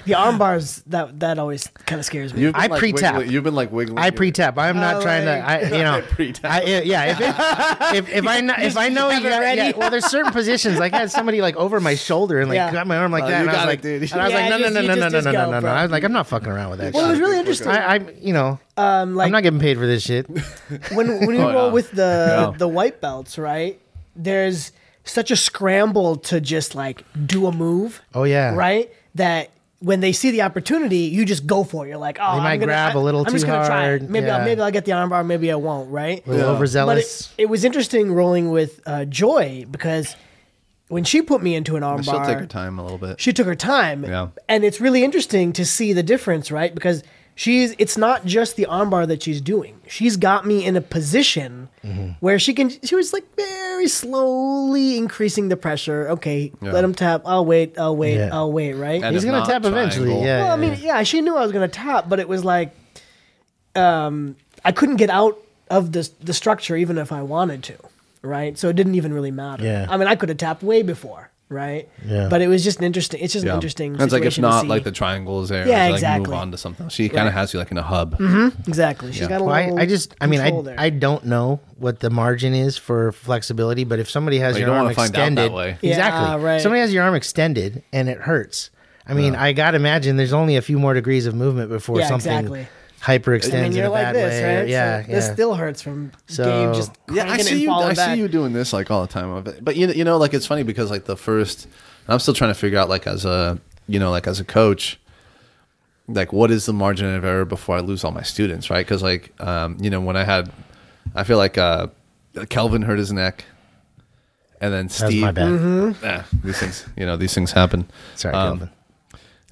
The arm bars that that always kind of scares me. You've been I like pre-tap. wiggling- You've been like wiggling. I your- pre-tap. I'm not Oh, trying to. I you know. I pre-tap. I, yeah, if, it, if if I know if I know have you it got, ready. yeah, well, there's certain positions like I had somebody like over my shoulder and like Yeah. got my arm like Oh, that, you and I was got it, like, dude. and I was Yeah, like, no, no, just- no, you no, no, just- no, just no, go, no, no. bro. I was like, I'm not fucking around with that. well, it shit. was really interesting. I, I, you know, um, like I'm not getting paid for this shit. when when you Oh, roll yeah. with the Yeah. the white belts, right? There's such a scramble to just like do a move, Oh yeah, right? That when they see the opportunity, you just go for it. You're like, oh, They might I'm gonna, grab I- a little I'm just gonna try hard, it. Maybe I'll, maybe I'll get the armbar, maybe I won't, right? A little Yeah. But overzealous. it, it was interesting rolling with uh, Joy because when she put me into an armbar, She'll take her time a little bit. she took her time. Yeah. And it's really interesting to see the difference, right? Because she's it's not just the armbar that she's doing. She's got me in a position Mm-hmm. where she can she was like very slowly increasing the pressure. Okay, Yeah. let him tap. I'll wait, I'll wait, Yeah. I'll wait, right? And He's gonna not, tap eventually. Yeah. well, I mean, yeah, she knew I was gonna tap, but it was like um I couldn't get out of the the structure even if I wanted to. Right? So it didn't even really matter. Yeah. I mean I could have tapped way before, right? Yeah. But it was just an interesting it's just Yeah. an interesting It's like if situation to not like the triangle is there. Yeah, it's like exactly. Move on to something. else. She kind of Right. has you like in a hub. Mm-hmm. Exactly. She's Yeah. got a Well, little. I, I just, I mean, I, there. I don't know what the margin is for flexibility, but if somebody has Well, you your don't arm wanna find out that extended, way. Yeah, exactly, right. somebody has your arm extended and it hurts. I mean, I gotta imagine there's only a few more degrees of movement before Yeah, something exactly. Hyperextends I mean, in you're a like bad this, way. right? Yeah, So yeah. This still hurts from So- Gabe just Yeah, I cranking see and you. falling I back. see you doing this like all the time. But you know, you know, like it's funny because like the first, I'm still trying to figure out like as a, you know, like as a coach, like what is the margin of error before I lose all my students, right? Because like, um, you know, when I had, I feel like uh, Kelvin hurt his neck, and then Steve. my bad. Mm-hmm. Eh, these things, you know, these things happen. Sorry, Um, Kelvin.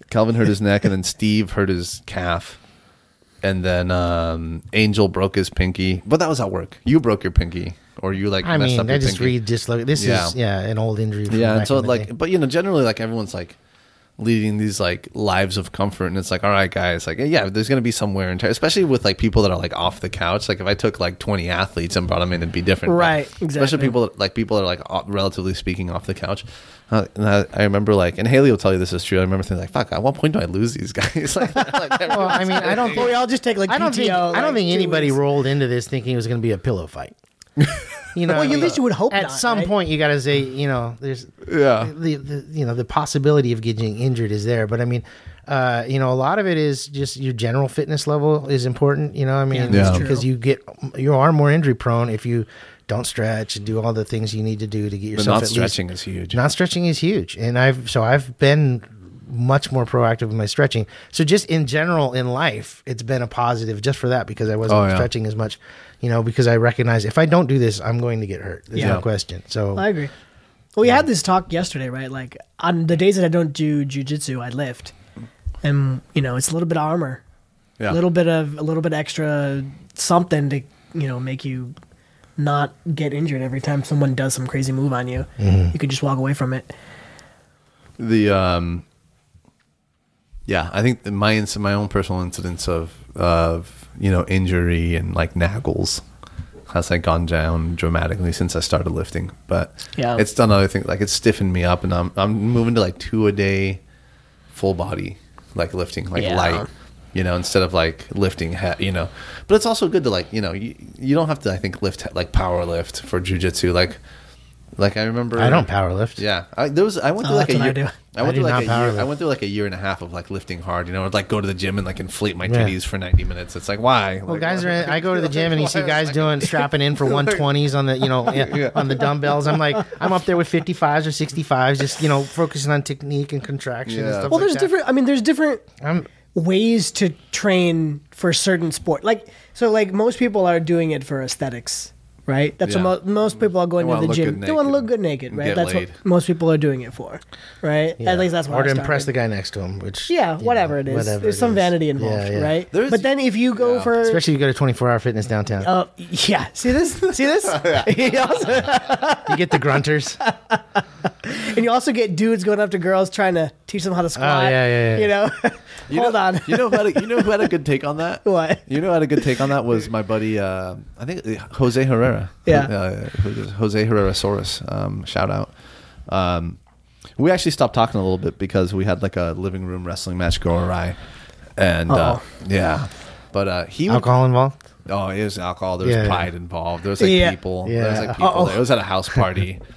Calvin hurt his neck, and then Steve hurt his calf, and then um, Angel broke his pinky. But that was at work. You broke your pinky, or you like I messed mean, up I just pinky. read disloc. This Yeah. is yeah, an old injury. Yeah, and so like, day. but you know, generally like everyone's like leading these like lives of comfort, and it's like, all right, guys, like yeah, there's gonna be some wear and tear, especially with like people that are like off the couch. Like if I took like 20 athletes and brought them in, it'd be different, But Right, Especially people that, like people that are like o- relatively speaking off the couch. Uh, and I, I remember like, and Haley will tell you this is true. I remember thinking like, fuck, at what point do I lose these guys? like, like well, I mean, I don't Well, we think all just take like I don't PTO. think I don't think anybody weeks. rolled into this thinking it was going to be a pillow fight. You know, Well, at least you would hope at not, some right? point you got to say, you know, there's Yeah. the, the you know the possibility of getting injured is there, but I mean, uh, you know, a lot of it is just your general fitness level is important. You know, I mean, that's true. because you get you are more injury prone if you don't stretch and do all the things you need to do to get But yourself not at least- stretching is huge. not stretching is huge, and I've so I've been much more proactive with my stretching. So just in general in life, it's been a positive just for that because I wasn't Oh, yeah. stretching as much, you know, because I recognize if I don't do this, I'm going to get hurt. There's Yeah. no question. So I agree. Well, we had this talk yesterday, right? Like on the days that I don't do jujitsu, I lift, and you know, it's a little bit of armor, yeah. a little bit of a little bit extra something to you know make you not get injured every time someone does some crazy move on you. Mm-hmm. You could just walk away from it. the um yeah i think that my inc- my own personal incidents of of you know injury and like naggles has like gone down dramatically since i started lifting but Yeah. it's done other things like it's stiffened me up and i'm i'm moving to like two a day full body like lifting like Yeah. light you know instead of like lifting he- you know but it's also good to like you know you, you don't have to i think lift like power lift for jujitsu like like i remember I don't power lift. yeah, I, there was. I went Oh, through like a that's what I year. do. I went I do through like a power year. I went through like a year and a half of like lifting hard. You know, I'd like go to the gym and like inflate my Yeah. titties for ninety minutes. It's like why? Well, Like, guys why- are. I go to the gym and you see guys doing strapping in for 120s on the, you know, yeah, on the dumbbells. I'm like, I'm up there with 55s or 65s, just you know, focusing on technique and contraction and Yeah. stuff. Well, like there's that. different. I mean, there's different I'm ways to train for certain sport. Like so, like most people are doing it for aesthetics, right? That's Yeah. what mo- most people are going They to wanna the look gym. good They want to naked look good naked, and right? get That's laid. what most people are doing it for, right? Yeah. At least that's what or I to impress the started. guy next to him, which Yeah, you whatever know, it is. whatever There's it some is. vanity involved, Yeah, yeah. right? There's- but then if you go Yeah. for Especially if you go to 24 hour fitness downtown. Uh, yeah. See this? See this? He also- you get the grunters. and you also get dudes going up to girls trying to teach them how to squat. Oh, yeah, yeah, yeah. You know? You Hold know, on. You know who had a, you know who had a good take on that? What? You know who had a good take on that was my buddy. Uh, I think uh, Jose Herrera. Yeah. Uh, Jose Herrera Saurus. Um, shout out. Um, we actually stopped talking a little bit because we had like a living room wrestling match go awry, and uh, yeah. But uh, he would- Alcohol involved? Oh, it was alcohol. There was Yeah. pride involved. There was like Yeah. people. Yeah. There was like people. Uh-oh. It was at a house party.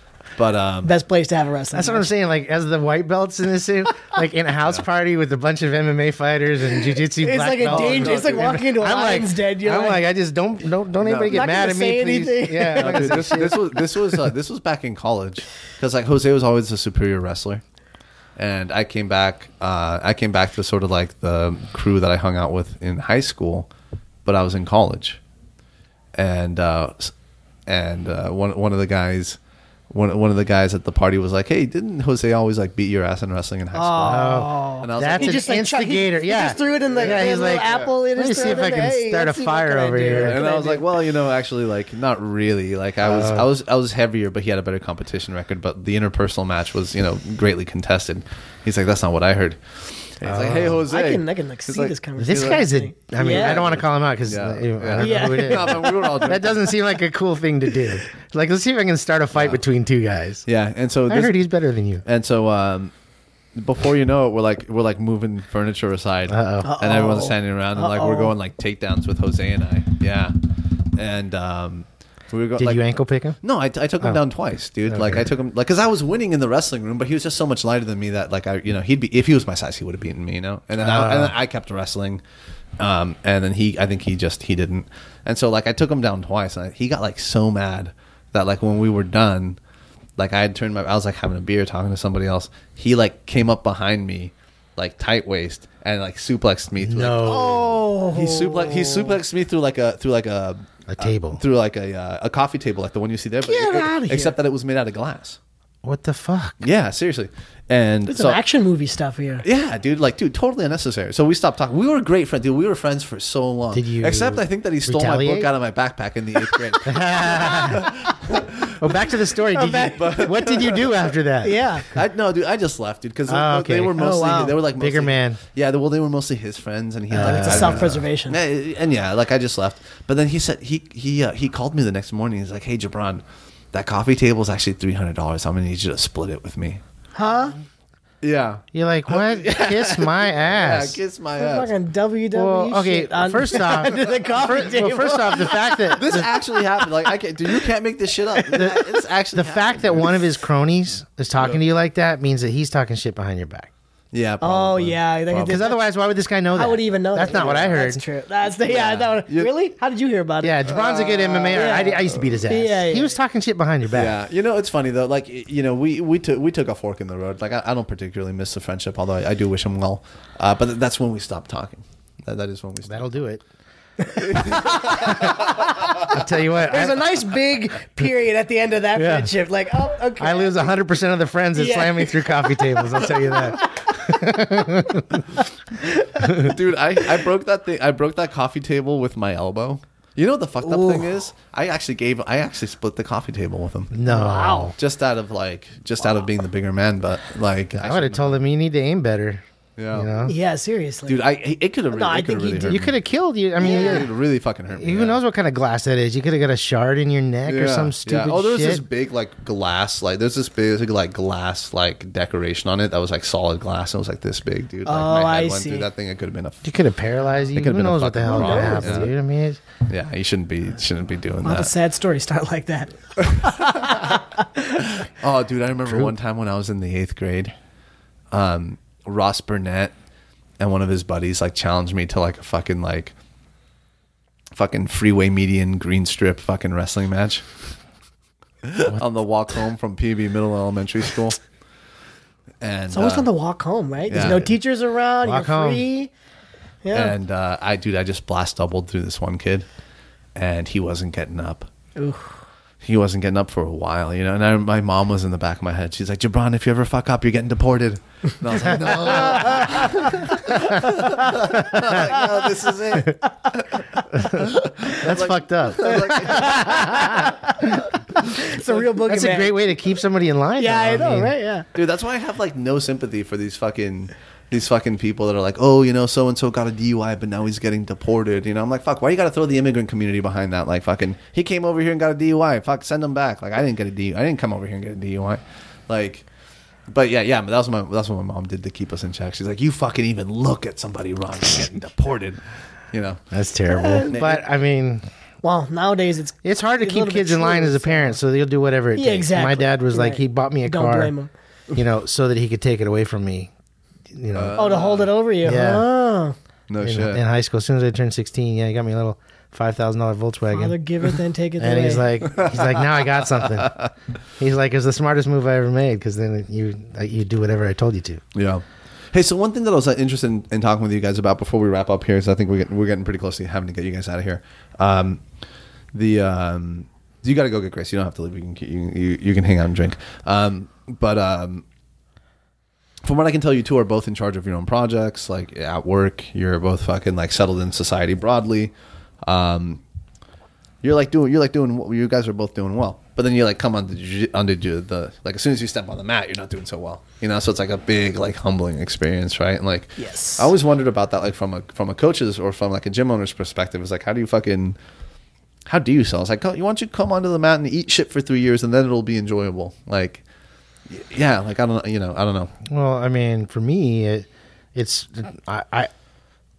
But um, Best place to have a wrestling. That's what I'm saying. Like, as the white belts in this, suit, like in a house party with a bunch of MMA fighters and jujitsu. It's black like a danger. It's like walking into a I'm lion's like, den. You're I'm like, like, I just don't don't don't anybody Not get mad gonna at say me, please. anything. Yeah, No, dude, this, this was this was uh, this was back in college because like Jose was always a superior wrestler, and I came back. Uh, I came back to sort of like the crew that I hung out with in high school, but I was in college, and uh, and uh, one one of the guys. One, one of the guys at the party was like, "Hey, didn't Jose always like beat your ass in wrestling in high school?" oh. and I was That's like, an just, like, try- he- instigator. he yeah, just threw it in the- yeah. the He's little like, apple in Let me see if I can and, hey, start a let's see, what fire over do? here. And I I was like, well, you know, actually, like, not really. Like, I was, I uh. was, I was heavier, but he had a better competition record. But the interpersonal match was, you know, greatly contested. He's like, that's not what I heard. And he's like, hey, Jose, I can, I can like see like, this conversation. This guy's a. I mean, Yeah. I don't want to call him out because Yeah, I don't yeah. know who it is. No, but we were all that doesn't seem like a cool thing to do. Like, let's see if I can start a fight between two guys. Yeah, and so I this, heard he's better than you. and so um, before you know it, we're like, we're like moving furniture aside, Uh-oh. and everyone's standing around, and like we're Uh-oh. going like takedowns with Jose and I. Yeah, and um, we were. Did like, you ankle pick him? No, I, I took him Oh. down twice, dude. Like I took him, like, cause I was winning in the wrestling room, but he was just so much lighter than me that, like, I, you know, he'd be if he was my size, he would have beaten me, you know. And then, I, and then Ah. I kept wrestling, um, and then he, I think he just he didn't, and so like I took him down twice, and I, he got like so mad that like when we were done, like I had turned my, I was like having a beer talking to somebody else. He like came up behind me, like tight waist, and like suplexed me. Through, like, No. Oh, he suplex he suplexed me through like a through like a A table. through like a uh, a coffee table like the one you see there. But Get it- outta here. Except that it was made out of glass. What the fuck? Yeah, seriously. And It's so some action movie stuff here. yeah, dude, like dude, totally unnecessary. So we stopped talking. We were great friends, dude. We were friends for so long. Did you Except I think that he stole my retaliate? book out of my backpack in the eighth grade. Well, back to the story. Oh, did you, what did you do after that? Yeah. I no, dude. I just left, dude, because Oh, uh, ah, okay. they were Oh, mostly wow. they were like Bigger man. Yeah, they- well, they were mostly his friends, and he like uh, It's a I- self preservation. Yeah, and yeah, like I just left. But then he said he he uh, he called me the next morning. He's like, "Hey, Gibran, that coffee table is actually three hundred dollars. I'm gonna need you to split it with me." Huh? Yeah. You're like, what? Kiss my Yeah, ass. kiss my ass. Fucking WWE well, okay. shit on- First off, under the coffee fir- table. well, first off, the fact that This actually happened. Like I can't. Dude, you can't make this shit up. It's actually the fact that one of his cronies is talking to you like that means that he's talking shit behind your back. Yeah. oh yeah, Probably. Because otherwise, why would this guy know that? How would even know? That's that? not what I heard. That's true. That's the yeah. that one- You- really? How did you hear about it? Yeah, Gibran's a good MMA. Yeah. I, I used to beat his ass. Yeah, yeah. He was talking shit behind your back. Yeah, you know it's funny though. Like y- you know, we we took we took a fork in the road. Like I, I don't particularly miss the friendship, although I, I do wish him well. Uh, but that's when we stopped talking. That, that is when we stopped. That'll do it. I'll tell you what. There's I, a nice big period at the end of that Yeah. friendship. Like, oh, okay. I lose 100% of the friends that Yeah. slam me through coffee tables. I'll tell you that. dude I, I broke that thing i broke that coffee table with my elbow you know what the fucked up Ooh. thing is i actually gave i actually split the coffee table with him No. Wow. just out of like just out of being the bigger man but like I would have told him you need to aim better. Yeah You know? Yeah, seriously. dude i it could have really, No, I think have he really did- hurt You me. could have killed you. I mean, it yeah. could have really fucking hurt me who yeah. knows what kind of glass that is? You could have got a shard in your neck or Yeah, some yeah. stupid Oh, there was shit. this big like glass, like there's this big like glass like decoration on it that was like solid glass. It was like this big, dude. Like, Oh, my head I went see. through that thing. It could have been a. you could have paralyzed you. It could've Who been a knows what the hell fucking could problem, happen, yeah. dude? I mean, Yeah, you shouldn't be shouldn't be doing a lot that. of sad stories start like that. Oh, dude, I remember one time when I was in the eighth grade, um, Ross Burnett and one of his buddies like challenged me to like a fucking like fucking freeway median green strip fucking wrestling match on the walk home from PB Middle Elementary School. And It's always uh, on the walk home, right? There's yeah. no teachers around. Walk you're home. free. Yeah. And uh, I, dude, I just blast doubled through this one kid, and he wasn't getting up. Ooh. He wasn't getting up for a while, you know. And I, my mom was in the back of my head. She's like, "Gibran, if you ever fuck up, you're getting deported." And I was like, "No, no, this is it." That's fucked up. It's a real boogeyman. That's a great way to keep somebody in line. Yeah, I though. know, mean, right? Yeah. Dude, that's why I have like no sympathy for these fucking these fucking people that are like, oh, you know, so and so got a DUI, but now he's getting deported. You know, I'm like, fuck, why you got to throw the immigrant community behind that? Like, fucking, he came over here and got a DUI. Fuck, send him back. Like, I didn't get a DUI. I didn't come over here and get a DUI. Like, but yeah, yeah, but that's what my that's what my mom did to keep us in check. She's like, you fucking even look at somebody wrong, you're getting deported. You know, That's terrible. Uh, but I mean, Well, nowadays it's it's hard to keep kids in line as a parent, so they'll do whatever it Yeah, takes. exactly. My dad was like, he bought me a don't car, blame him. you know, so that he could take it away from me. You know, Oh, to hold it over you. Yeah. Oh. no in, shit. in high school. As soon as I turned sixteen, yeah, he got me a little five thousand dollar Volkswagen. Father giveth take it. and away. he's like, he's like, now I got something. He's like, it's the smartest move I ever made because then you you do whatever I told you to. Yeah. Hey, so one thing that I was uh, interested in, in talking with you guys about before we wrap up here is I think we're getting, we're getting pretty close to having to get you guys out of here. Um, the um, you got to go get Grace. You don't have to leave. You can you, you, you can hang out and drink. Um, but um, from what I can tell, you two are both in charge of your own projects. Like at work, you're both fucking like settled in society broadly. Um, you're like doing you're like doing you guys are both doing well but then you like come on onto jiu- the like as soon as you step on the mat you're not doing so well you know so it's like a big like humbling experience right and like Yes. i always wondered about that like from a from a coach's or from like a gym owner's perspective It's like how do you fucking how do you sell it's like you want you to come onto the mat and eat shit for three years and then it'll be enjoyable like yeah like i don't know, you know i don't know Well, I mean, for me, it, it's I, I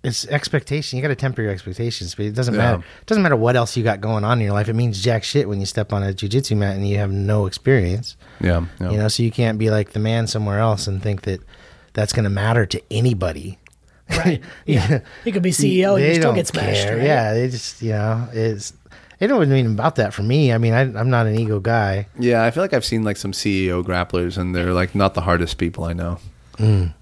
it's expectation. You got to temper your expectations, but it doesn't Yeah. matter. It doesn't matter what else you got going on in your life. It means jack shit when you step on a jujitsu mat and you have no experience. yeah, yeah. You know, so you can't be like the man somewhere else and think that that's going to matter to anybody. right. Yeah. He could be CEO and They you still don't get smashed. care. right? Yeah, they just you know it's. It don't mean about that for me. I mean, I, I'm not an ego guy. yeah i feel like i've seen like some ceo grapplers and they're like not the hardest people i know mm.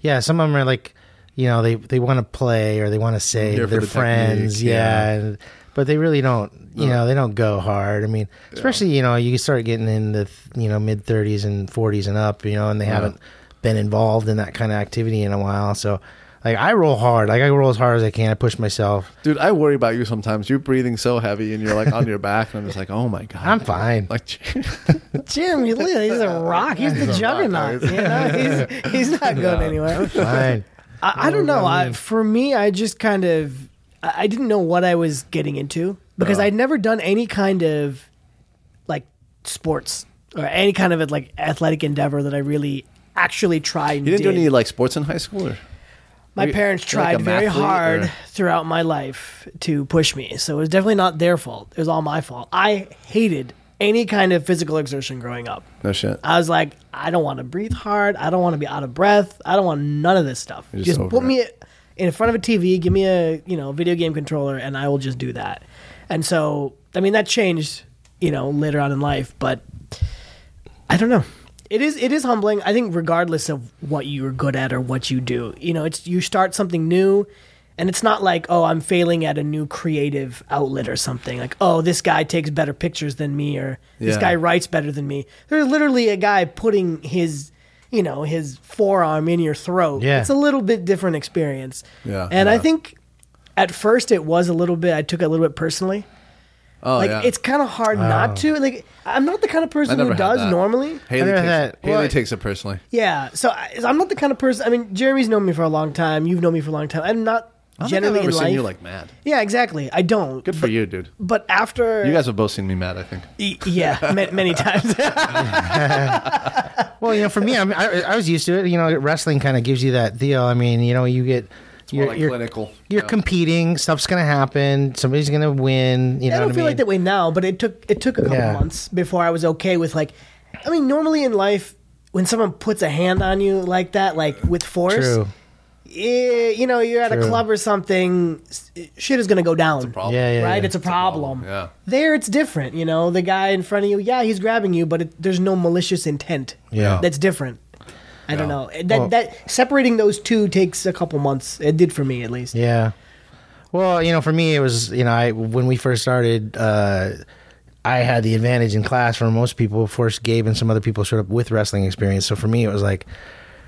Yeah, some of them are like, you know, they they want to play or they want to say Here to for their the friends, yeah, yeah. and, but they really don't. You know, they don't go hard. I mean, especially you know, you start getting in the you know mid 30s and 40s and up, you know, and they haven't been involved in that kind of activity in a while. So, like, I roll hard. Like, I roll as hard as I can. I push myself. Dude, I worry about you sometimes. You're breathing so heavy and you're like on your back, and I'm just like, oh my god. I'm fine. Like, Jim, he, look, he's a rock. He's the juggernaut. You know, he's, he's not going anywhere. I'm Fine. I, I don't know. I, for me, I just kind of I I didn't know what I was getting into because Uh. I'd never done any kind of like sports or any kind of like athletic endeavor that I really actually tried. You didn't do any like sports in high school, or My parents you're like tried very hard or- throughout my life to push me, so it was definitely not their fault. It was all my fault. I hated any kind of physical exertion growing up. no shit. I was like, I don't want to breathe hard. I don't want to be out of breath. I don't want none of this stuff. You're Just, just put over me in front of a TV, give me a you know video game controller, and I will just do that. And so, I mean, that changed you know later on in life, but I don't know. It is it is humbling. I think regardless of what you're good at or what you do, you know, it's you start something new. And it's not like, oh, I'm failing at a new creative outlet or something. Like, oh, this guy takes better pictures than me, or this Yeah. guy writes better than me. There's literally a guy putting his, you know, his forearm in your throat. Yeah. It's a little bit different experience. Yeah, And I think at first it was a little bit, I took it a little bit personally. Oh like, yeah. it's kind of hard not to. Like, I'm not the kind of person never who had does that. normally. Haley, I never takes, had- it, Haley well- takes it personally. Yeah. So, I, I'm not the kind of person, I mean, Jeremy's known me for a long time. You've known me for a long time. I'm not I don't generally think I've ever in seen life. you like mad. yeah, exactly. I don't. Good for you, dude. But after. You guys have both seen me mad. I think. Y- Yeah, ma- many times. Well, you know, for me, I'm, I, I was used to it. You know, wrestling kind of gives you that deal. I mean, you know, you get. More You're, like you're, clinical. you're Yeah. competing. Stuff's gonna happen. Somebody's gonna win. You know I don't what feel I mean? like that way now, but it took it took a couple Yeah. months before I was okay with like. I mean, normally in life, when someone puts a hand on you like that, like with force, True. eh, you know, you're at a club or something, shit is gonna go down. Problem. Yeah, yeah. right? yeah. It's a problem. Yeah. There, it's different. You know, the guy in front of you, yeah, he's grabbing you, but it, there's no malicious intent. Yeah. that's different. I don't know. That Well- that separating those two takes a couple months. It did for me at least. Yeah. Well, you know, for me, it was you know, I when we first started, uh, I had the advantage in class for most people. Of course, Gabe and some other people showed up with wrestling experience. So for me, it was like,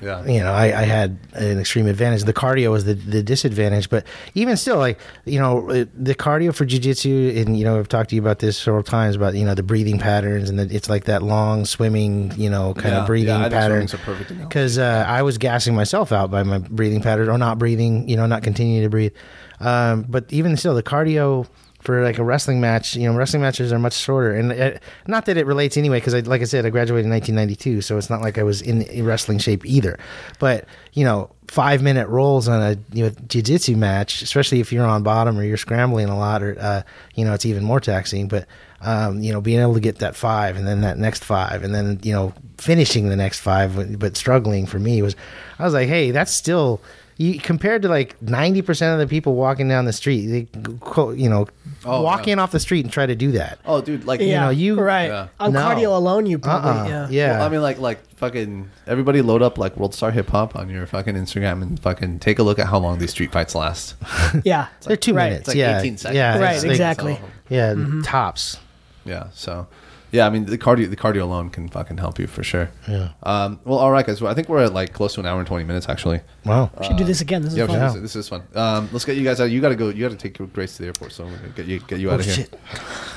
Yeah. you know, I, I had an extreme advantage. The cardio was the, the disadvantage, but even still, like you know, it- the cardio for jujitsu, and you know, I've talked to you about this several times about you know the breathing patterns and the, it's like that long swimming, you know, kind Yeah, of breathing yeah, pattern. swimming's a perfect analogy. Because uh, I was gassing myself out by my breathing pattern or not breathing, you know, not continuing to breathe. Um, but even still, the cardio for like a wrestling match, you know, wrestling matches are much shorter, and it, not that it relates anyway. Because I, like I said, I graduated in 1992, so it's not like I was in wrestling shape either. But you know, five minute rolls on a you know jiu-jitsu match, especially if you're on bottom or you're scrambling a lot, or uh, you know, it's even more taxing. But um, you know, being able to get that five and then that next five, and then you know, finishing the next five, but struggling for me was, I was like, hey, that's still. You, compared to like ninety percent of the people walking down the street, they, go- you know, Oh, walk yeah. in off the street and try to do that. Oh, dude, like Yeah, know, you- right Yeah. on No. cardio alone, you probably Uh-uh. yeah. yeah. Well, I mean, like, like fucking everybody load up like World Star Hip Hop on your fucking Instagram and fucking take a look at how long these street fights last. yeah. They're two right. minutes. It's like yeah, 18 seconds. Yeah, Right, it's like- exactly. So, Yeah, Mm-hmm. tops. yeah. So, yeah. I mean, the cardio, the cardio alone can fucking help you for sure. Yeah. Um. Well, all right, guys. Well, I think we're at like close to an hour and twenty minutes actually. Wow. We should do this again. This is Yeah, fun. this, is, this is fun. Um, let's get you guys out. You got to go. You got to take your Grace to the airport. So I'm gonna get you get you out Oh, of here. shit.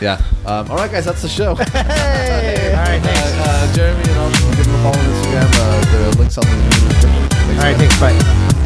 Yeah. Um, all right, guys. That's the show. Hey. All right, thanks. Uh, uh, Jeremy and all. Give them a follow on Instagram. Uh, the links on the description. All right, thanks. Bye.